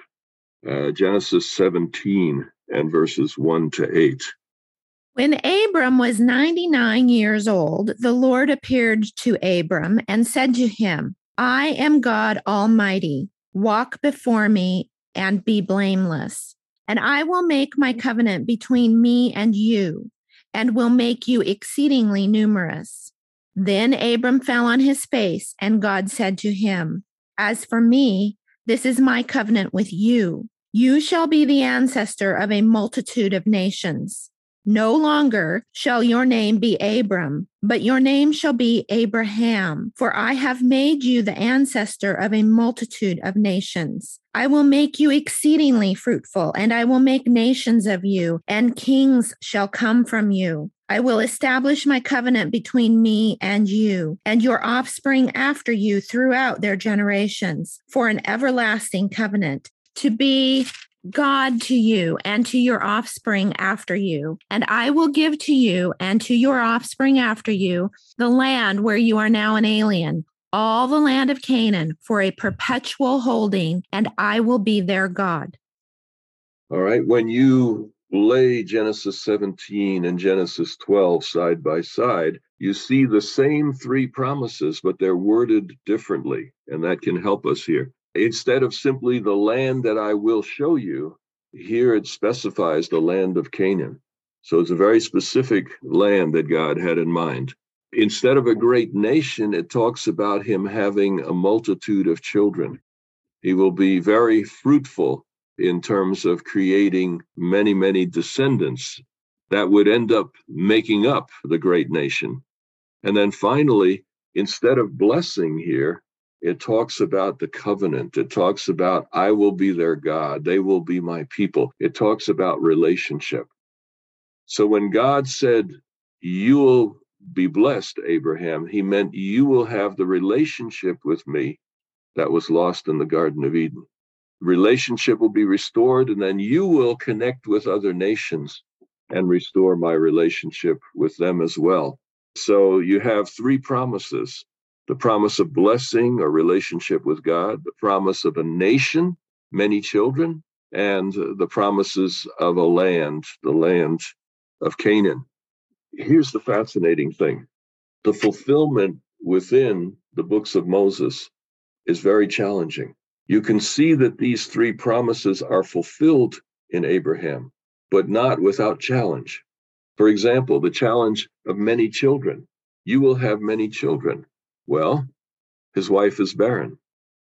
Uh, Genesis 17 and verses 1 to 8. When Abram was 99 years old, the Lord appeared to Abram and said to him, I am God Almighty. Walk before me and be blameless. And I will make my covenant between me and you, and will make you exceedingly numerous. Then Abram fell on his face, and God said to him, As for me, this is my covenant with you. You shall be the ancestor of a multitude of nations. No longer shall your name be Abram, but your name shall be Abraham, for I have made you the ancestor of a multitude of nations. I will make you exceedingly fruitful, and I will make nations of you, and kings shall come from you. I will establish my covenant between me and you and your offspring after you throughout their generations for an everlasting covenant to be God to you and to your offspring after you. And I will give to you and to your offspring after you the land where you are now an alien, all the land of Canaan for a perpetual holding, and I will be their God. All right. When you lay Genesis 17 and Genesis 12 side by side, you see the same three promises, but they're worded differently. And that can help us here. Instead of simply the land that I will show you, here it specifies the land of Canaan. So it's a very specific land that God had in mind. Instead of a great nation, it talks about him having a multitude of children. He will be very fruitful in terms of creating many, many descendants that would end up making up the great nation. And then finally, instead of blessing here, it talks about the covenant. It talks about, I will be their God. They will be my people. It talks about relationship. So when God said, You will be blessed, Abraham, he meant you will have the relationship with me that was lost in the Garden of Eden. Relationship will be restored, and then you will connect with other nations and restore my relationship with them as well. So you have three promises the promise of blessing or relationship with God, the promise of a nation, many children, and the promises of a land, the land of Canaan. Here's the fascinating thing the fulfillment within the books of Moses is very challenging. You can see that these three promises are fulfilled in Abraham, but not without challenge. For example, the challenge of many children. You will have many children. Well, his wife is barren.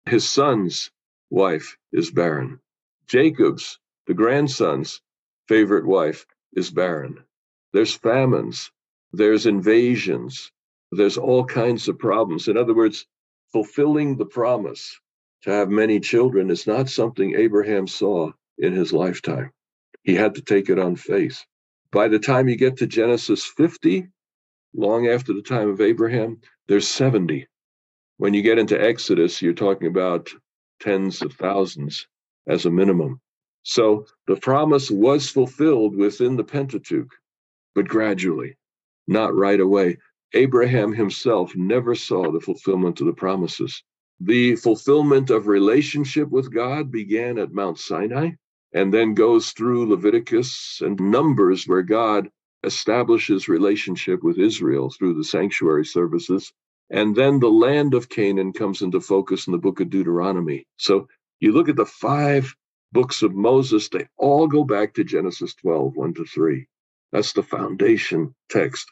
His son's wife is barren. Jacob's, the grandson's favorite wife, is barren. There's famines, there's invasions, there's all kinds of problems. In other words, fulfilling the promise to have many children is not something Abraham saw in his lifetime. He had to take it on faith. By the time you get to Genesis 50, long after the time of Abraham, there's 70. When you get into Exodus, you're talking about tens of thousands as a minimum. So the promise was fulfilled within the Pentateuch, but gradually, not right away. Abraham himself never saw the fulfillment of the promises. The fulfillment of relationship with God began at Mount Sinai and then goes through Leviticus and Numbers, where God establishes relationship with Israel through the sanctuary services. And then the land of Canaan comes into focus in the book of Deuteronomy. So you look at the five books of Moses, they all go back to Genesis 12, 1 to 3. That's the foundation text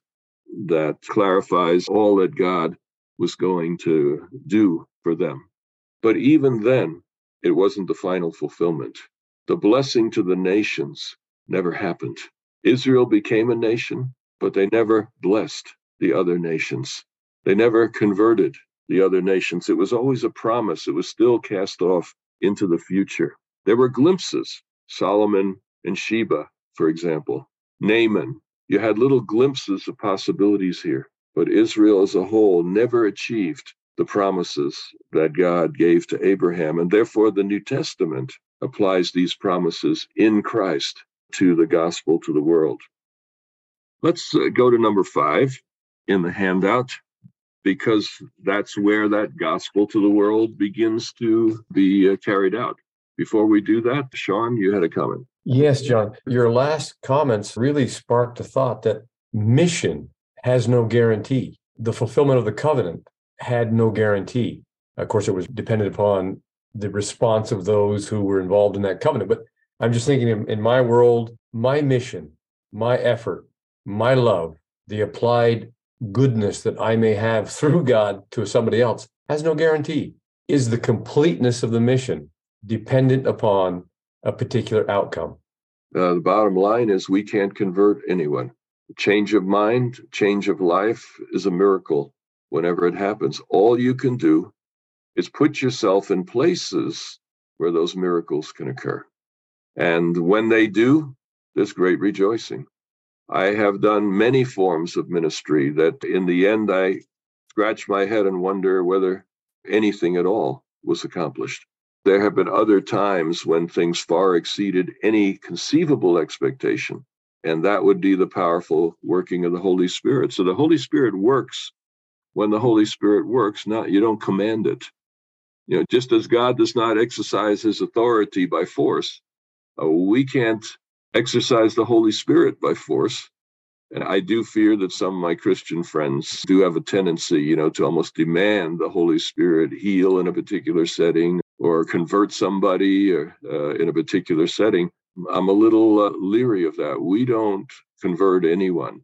that clarifies all that God was going to do for them. But even then, it wasn't the final fulfillment. The blessing to the nations never happened. Israel became a nation, but they never blessed the other nations. They never converted the other nations. It was always a promise. It was still cast off into the future. There were glimpses. Solomon and Sheba, for example, Naaman. You had little glimpses of possibilities here, but Israel as a whole never achieved the promises that God gave to Abraham. And therefore, the New Testament applies these promises in Christ to the gospel to the world. Let's uh, go to number five in the handout because that's where that gospel to the world begins to be uh, carried out. Before we do that, Sean, you had a comment. Yes, Jon. Your last comments really sparked a thought that mission has no guarantee. The fulfillment of the covenant had no guarantee. Of course, it was dependent upon the response of those who were involved in that covenant. But I'm just thinking in, in my world, my mission, my effort, my love, the applied goodness that I may have (laughs) through God to somebody else has no guarantee. Is the completeness of the mission dependent upon a particular outcome? Uh, the bottom line is we can't convert anyone. Change of mind, change of life is a miracle whenever it happens. All you can do is put yourself in places where those miracles can occur. And when they do, there's great rejoicing. I have done many forms of ministry that in the end I scratch my head and wonder whether anything at all was accomplished. There have been other times when things far exceeded any conceivable expectation, and that would be the powerful working of the Holy Spirit. So the Holy Spirit works when the Holy Spirit works, not you don't command it. You know, just as God does not exercise his authority by force, we can't exercise the Holy Spirit by force. And I do fear that some of my Christian friends do have a tendency, you know, to almost demand the Holy Spirit heal in a particular setting or convert somebody or, uh, in a particular setting. I'm a little uh, leery of that. We don't convert anyone.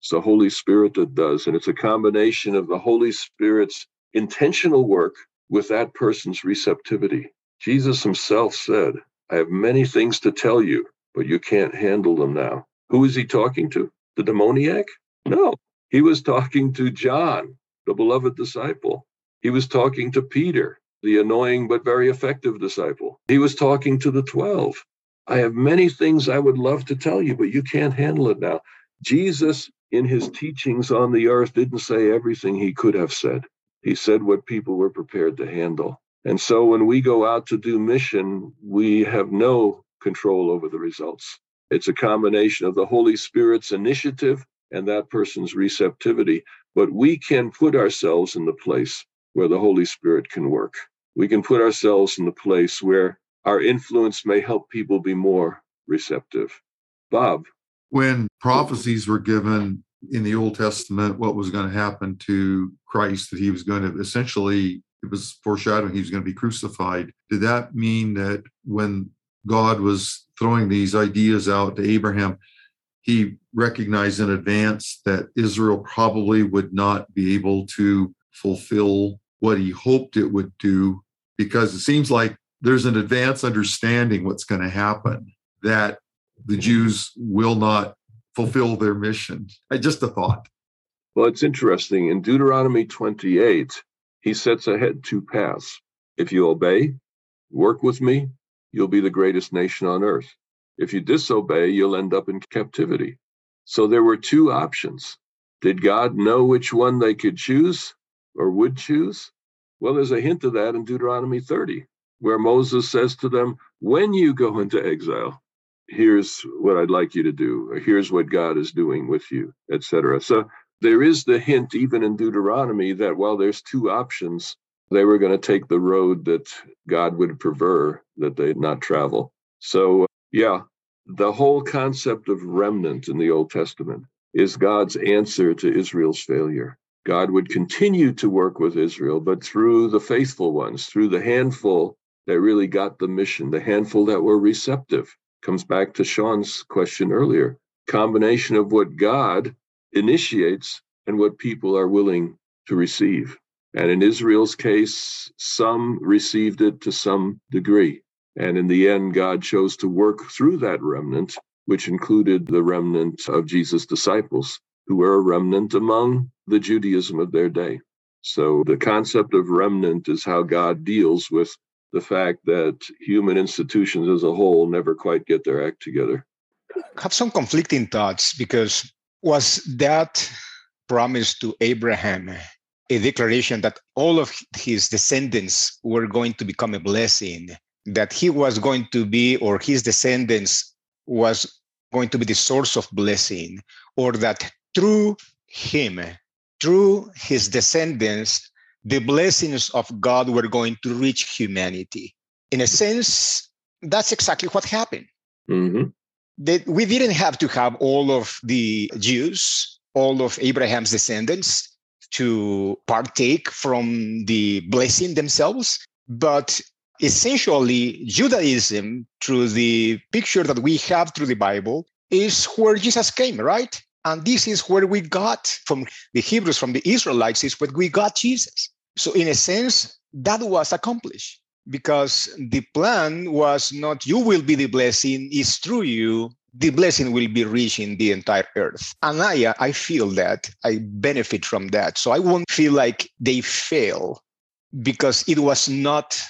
It's the Holy Spirit that does. And it's a combination of the Holy Spirit's intentional work with that person's receptivity. Jesus himself said, I have many things to tell you, but you can't handle them now. Who is he talking to? The demoniac? No, he was talking to John, the beloved disciple. He was talking to Peter, the annoying but very effective disciple. He was talking to the 12. I have many things I would love to tell you, but you can't handle it now. Jesus, in his teachings on the earth, didn't say everything he could have said. He said what people were prepared to handle. And so when we go out to do mission, we have no control over the results. It's a combination of the Holy Spirit's initiative and that person's receptivity. But we can put ourselves in the place where the Holy Spirit can work. We can put ourselves in the place where our influence may help people be more receptive. Bob. When prophecies were given in the Old Testament what was going to happen to Christ, that he was going to essentially, it was foreshadowing he was going to be crucified. Did that mean that when God was throwing these ideas out to Abraham, he recognized in advance that Israel probably would not be able to fulfill what he hoped it would do because it seems like there's an advanced understanding what's going to happen that the Jews will not fulfill their mission. Just a thought. Well, it's interesting. In Deuteronomy 28, he sets ahead two paths. If you obey, work with me, you'll be the greatest nation on earth. If you disobey, you'll end up in captivity. So there were two options. Did God know which one they could choose or would choose? Well, there's a hint of that in Deuteronomy 30, where Moses says to them, When you go into exile, here's what I'd like you to do, or here's what God is doing with you, etc. So there is the hint, even in Deuteronomy, that while there's two options, they were going to take the road that God would prefer that they not travel. So, yeah, the whole concept of remnant in the Old Testament is God's answer to Israel's failure. God would continue to work with Israel, but through the faithful ones, through the handful that really got the mission, the handful that were receptive comes back to Sean's question earlier. Combination of what God initiates and what people are willing to receive. And in Israel's case, some received it to some degree. And in the end, God chose to work through that remnant, which included the remnant of Jesus' disciples, who were a remnant among the Judaism of their day. So the concept of remnant is how God deals with the fact that human institutions as a whole never quite get their act together. I have some conflicting thoughts because was that promise to Abraham a declaration that all of his descendants were going to become a blessing, that he was going to be, or his descendants was going to be the source of blessing, or that through him, through his descendants, the blessings of God were going to reach humanity. In a sense, that's exactly what happened. Mm-hmm. That we didn't have to have all of the Jews, all of Abraham's descendants to partake from the blessing themselves, but essentially Judaism, through the picture that we have through the Bible, is where Jesus came, right? And this is where we got from the Hebrews, from the Israelites, is where we got Jesus. So, in a sense, that was accomplished because the plan was not you will be the blessing, it's through you. The blessing will be reaching the entire earth. And I, I feel that I benefit from that. So I won't feel like they fail because it was not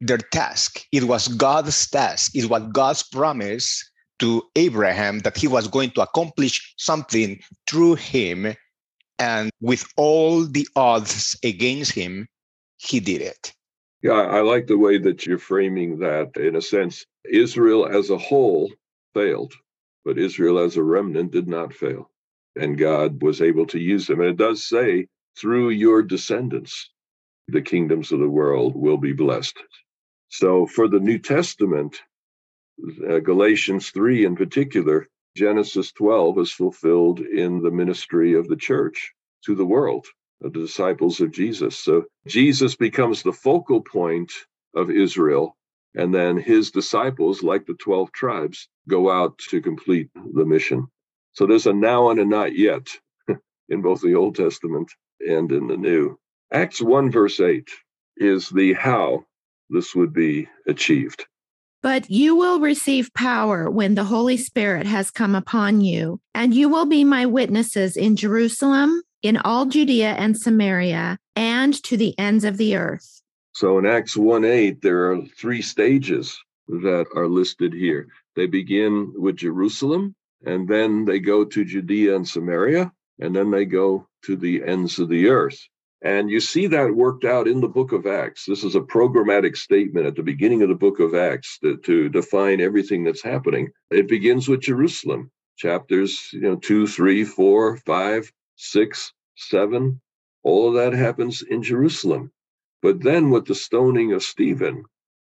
their task. It was God's task. It was God's promise to Abraham that he was going to accomplish something through him. And with all the odds against him, he did it. Yeah, I like the way that you're framing that. In a sense, Israel as a whole failed, but Israel as a remnant did not fail. And God was able to use them. And it does say, through your descendants, the kingdoms of the world will be blessed. So for the New Testament, uh, Galatians 3 in particular, Genesis 12 is fulfilled in the ministry of the church to the world, the disciples of Jesus. So Jesus becomes the focal point of Israel, and then his disciples, like the 12 tribes, go out to complete the mission. So there's a now and a not yet (laughs) in both the Old Testament and in the New. Acts 1, verse 8 is the how this would be achieved. But you will receive power when the Holy Spirit has come upon you, and you will be my witnesses in Jerusalem, in all Judea and Samaria, and to the ends of the earth. So in Acts 1 8, there are three stages that are listed here. They begin with Jerusalem, and then they go to Judea and Samaria, and then they go to the ends of the earth. And you see that worked out in the book of Acts. This is a programmatic statement at the beginning of the book of Acts to, to define everything that's happening. It begins with Jerusalem, chapters, you know, two, three, four, five, six, seven. All of that happens in Jerusalem. But then with the stoning of Stephen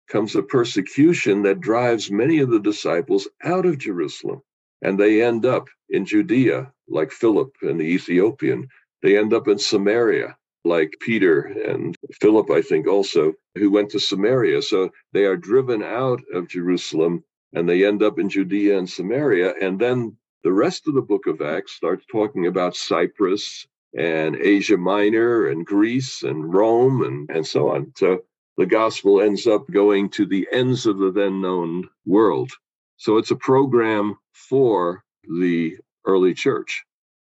comes a persecution that drives many of the disciples out of Jerusalem. And they end up in Judea, like Philip and the Ethiopian. They end up in Samaria, like Peter and Philip, I think also, who went to Samaria. So they are driven out of Jerusalem and they end up in Judea and Samaria. And then the rest of the book of Acts starts talking about Cyprus and Asia Minor and Greece and Rome and, and so on. So the gospel ends up going to the ends of the then known world. So it's a program for the early church.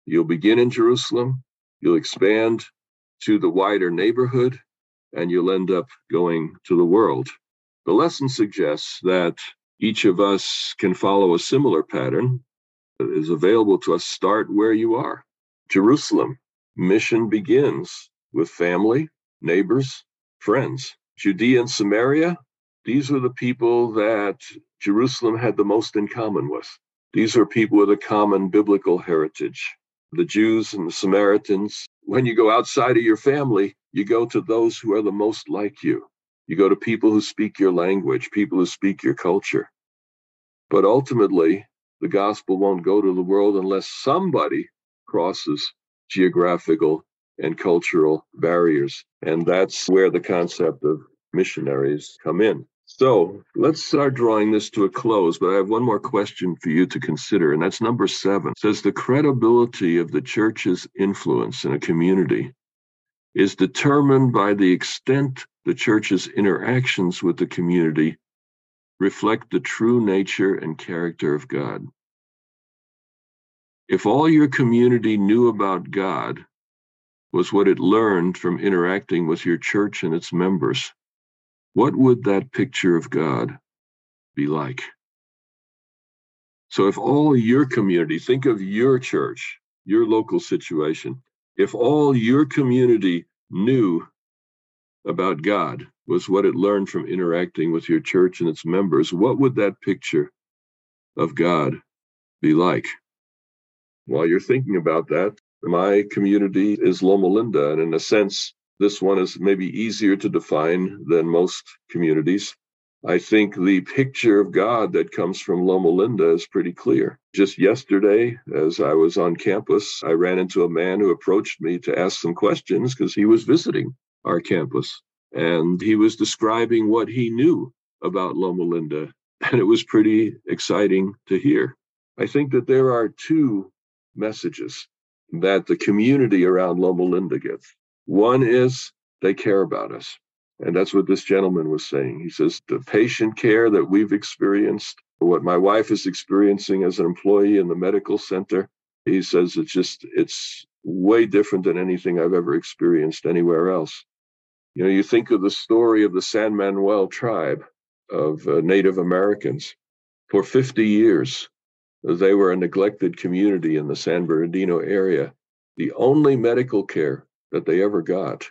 You'll begin in Jerusalem, you'll expand to the wider neighborhood, and you'll end up going to the world. The lesson suggests that each of us can follow a similar pattern is available to us. Start where you are. Jerusalem, mission begins with family, neighbors, friends. Judea and Samaria, these are the people that Jerusalem had the most in common with. These are people with a common biblical heritage. The Jews and the Samaritans when you go outside of your family, you go to those who are the most like you. You go to people who speak your language, people who speak your culture. But ultimately, the gospel won't go to the world unless somebody crosses geographical and cultural barriers. And that's where the concept of missionaries come in. So let's start drawing this to a close, but I have one more question for you to consider, and that's number seven. It says the credibility of the church's influence in a community is determined by the extent the church's interactions with the community reflect the true nature and character of God. If all your community knew about God was what it learned from interacting with your church and its members, what would that picture of God be like? So, if all your community, think of your church, your local situation, if all your community knew about God was what it learned from interacting with your church and its members, what would that picture of God be like? While you're thinking about that, my community is Loma Linda, and in a sense, this one is maybe easier to define than most communities. I think the picture of God that comes from Loma Linda is pretty clear. Just yesterday, as I was on campus, I ran into a man who approached me to ask some questions because he was visiting our campus. And he was describing what he knew about Loma Linda. (laughs) And it was pretty exciting to hear. I think that there are two messages that the community around Loma Linda gets. One is they care about us. And that's what this gentleman was saying. He says the patient care that we've experienced, what my wife is experiencing as an employee in the medical center, he says it's just, it's way different than anything I've ever experienced anywhere else. You know, you think of the story of the San Manuel tribe of uh, Native Americans. For 50 years, they were a neglected community in the San Bernardino area. The only medical care that they ever got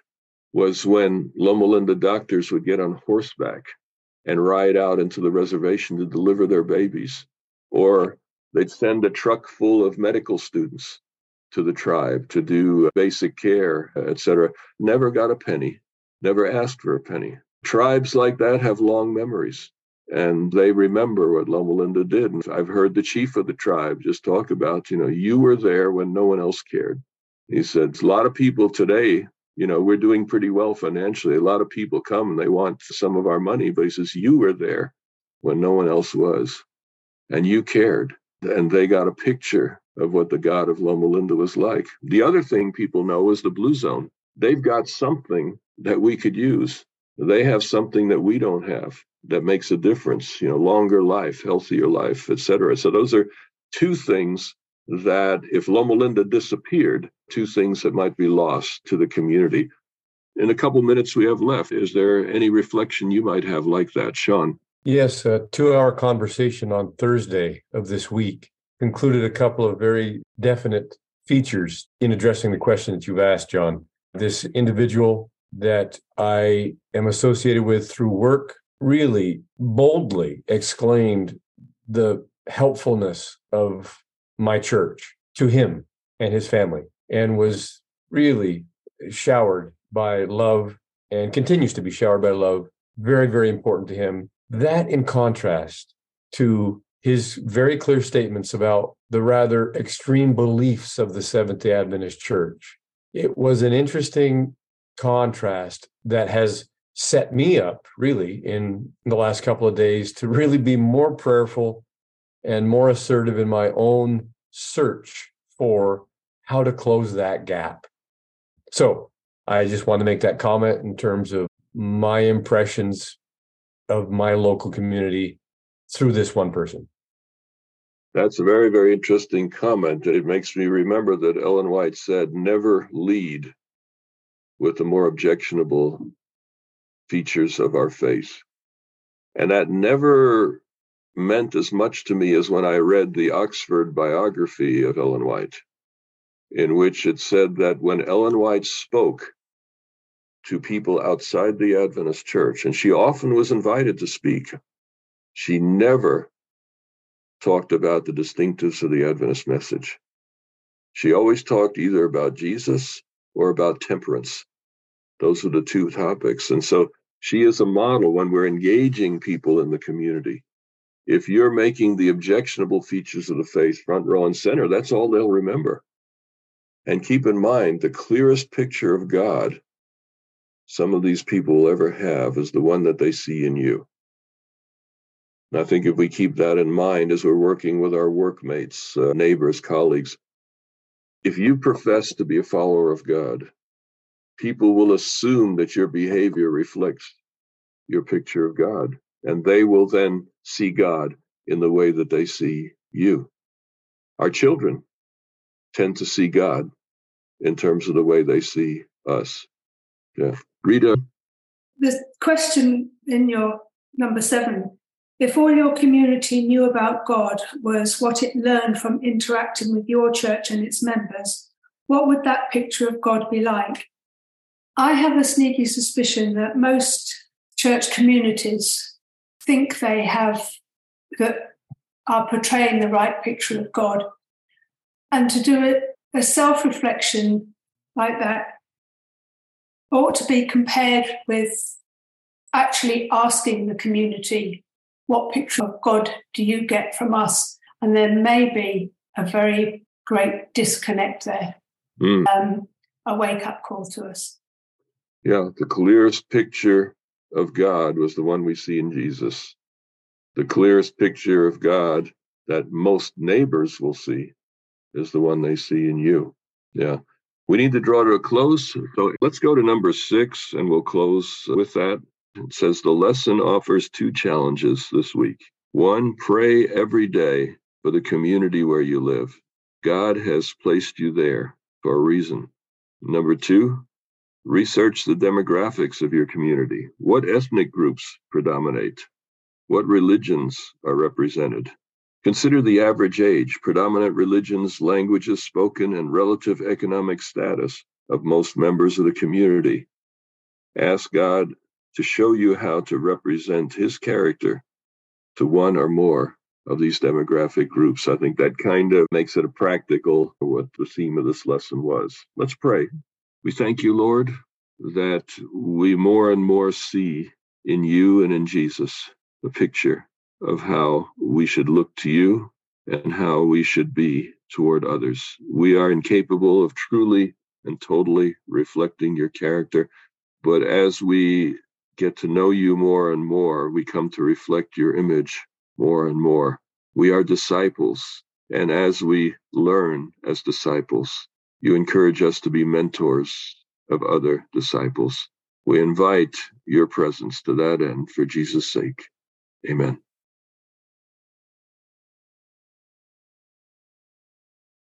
was when Loma Linda doctors would get on horseback and ride out into the reservation to deliver their babies, or they'd send a truck full of medical students to the tribe to do basic care, etc. Never got a penny, never asked for a penny. Tribes like that have long memories and they remember what Loma Linda did. And I've heard the chief of the tribe just talk about, you know, you were there when no one else cared. He said, a lot of people today you know, we're doing pretty well financially. A lot of people come and they want some of our money, but he says, You were there when no one else was, and you cared. And they got a picture of what the God of Loma Linda was like. The other thing people know is the Blue Zone. They've got something that we could use. They have something that we don't have that makes a difference, you know, longer life, healthier life, et cetera. So those are two things that if Loma Linda disappeared, two things that might be lost to the community. In a couple minutes we have left, is there any reflection you might have like that, Sean? Yes, a two hour conversation on Thursday of this week included a couple of very definite features in addressing the question that you've asked, Jon. This individual that I am associated with through work really boldly exclaimed the helpfulness of my church to him and his family and was really showered by love and continues to be showered by love. Very, very important to him. That in contrast to his very clear statements about the rather extreme beliefs of the Seventh day Adventist Church. It was an interesting contrast that has set me up really in the last couple of days to really be more prayerful and more assertive in my own search for how to close that gap. So I just want to make that comment in terms of my impressions of my local community through this one person. That's a very, very interesting comment. It makes me remember that Ellen White said, never lead with the more objectionable features of our faith. And that never meant as much to me as when I read the Oxford biography of Ellen White, in which it said that when Ellen White spoke to people outside the Adventist church, and she often was invited to speak, she never talked about the distinctives of the Adventist message. She always talked either about Jesus or about temperance. Those are the two topics. And so she is a model when we're engaging people in the community if you're making the objectionable features of the faith front row and center, that's all they'll remember. And keep in mind, the clearest picture of God some of these people will ever have is the one that they see in you. And I think if we keep that in mind as we're working with our workmates, uh, neighbors, colleagues, if you profess to be a follower of God, people will assume that your behavior reflects your picture of God and they will then see God in the way that they see you. Our children tend to see God in terms of the way they see us. Yeah. Rita. The question in your number seven if all your community knew about God was what it learned from interacting with your church and its members, what would that picture of God be like? I have a sneaky suspicion that most church communities think they have that are portraying the right picture of God. And to do it, a self reflection like that ought to be compared with actually asking the community, what picture of God do you get from us? And there may be a very great disconnect there, Mm. um, a wake up call to us. Yeah, the clearest picture of God was the one we see in Jesus. The clearest picture of God that most neighbors will see is the one they see in you. Yeah. We need to draw to a close. So let's go to number six and we'll close with that. It says the lesson offers two challenges this week. One, pray every day for the community where you live. God has placed you there for a reason. Number two, research the demographics of your community. What ethnic groups predominate? What religions are represented? Consider the average age, predominant religions, languages spoken, and relative economic status of most members of the community. Ask God to show you how to represent His character to one or more of these demographic groups. I think that kind of makes it a practical what the theme of this lesson was. Let's pray. We thank you, Lord, that we more and more see in you and in Jesus a picture of how we should look to you and how we should be toward others. We are incapable of truly and totally reflecting your character, but as we get to know you more and more, we come to reflect your image more and more. We are disciples, and as we learn as disciples, you encourage us to be mentors of other disciples. We invite your presence to that end for Jesus' sake. Amen.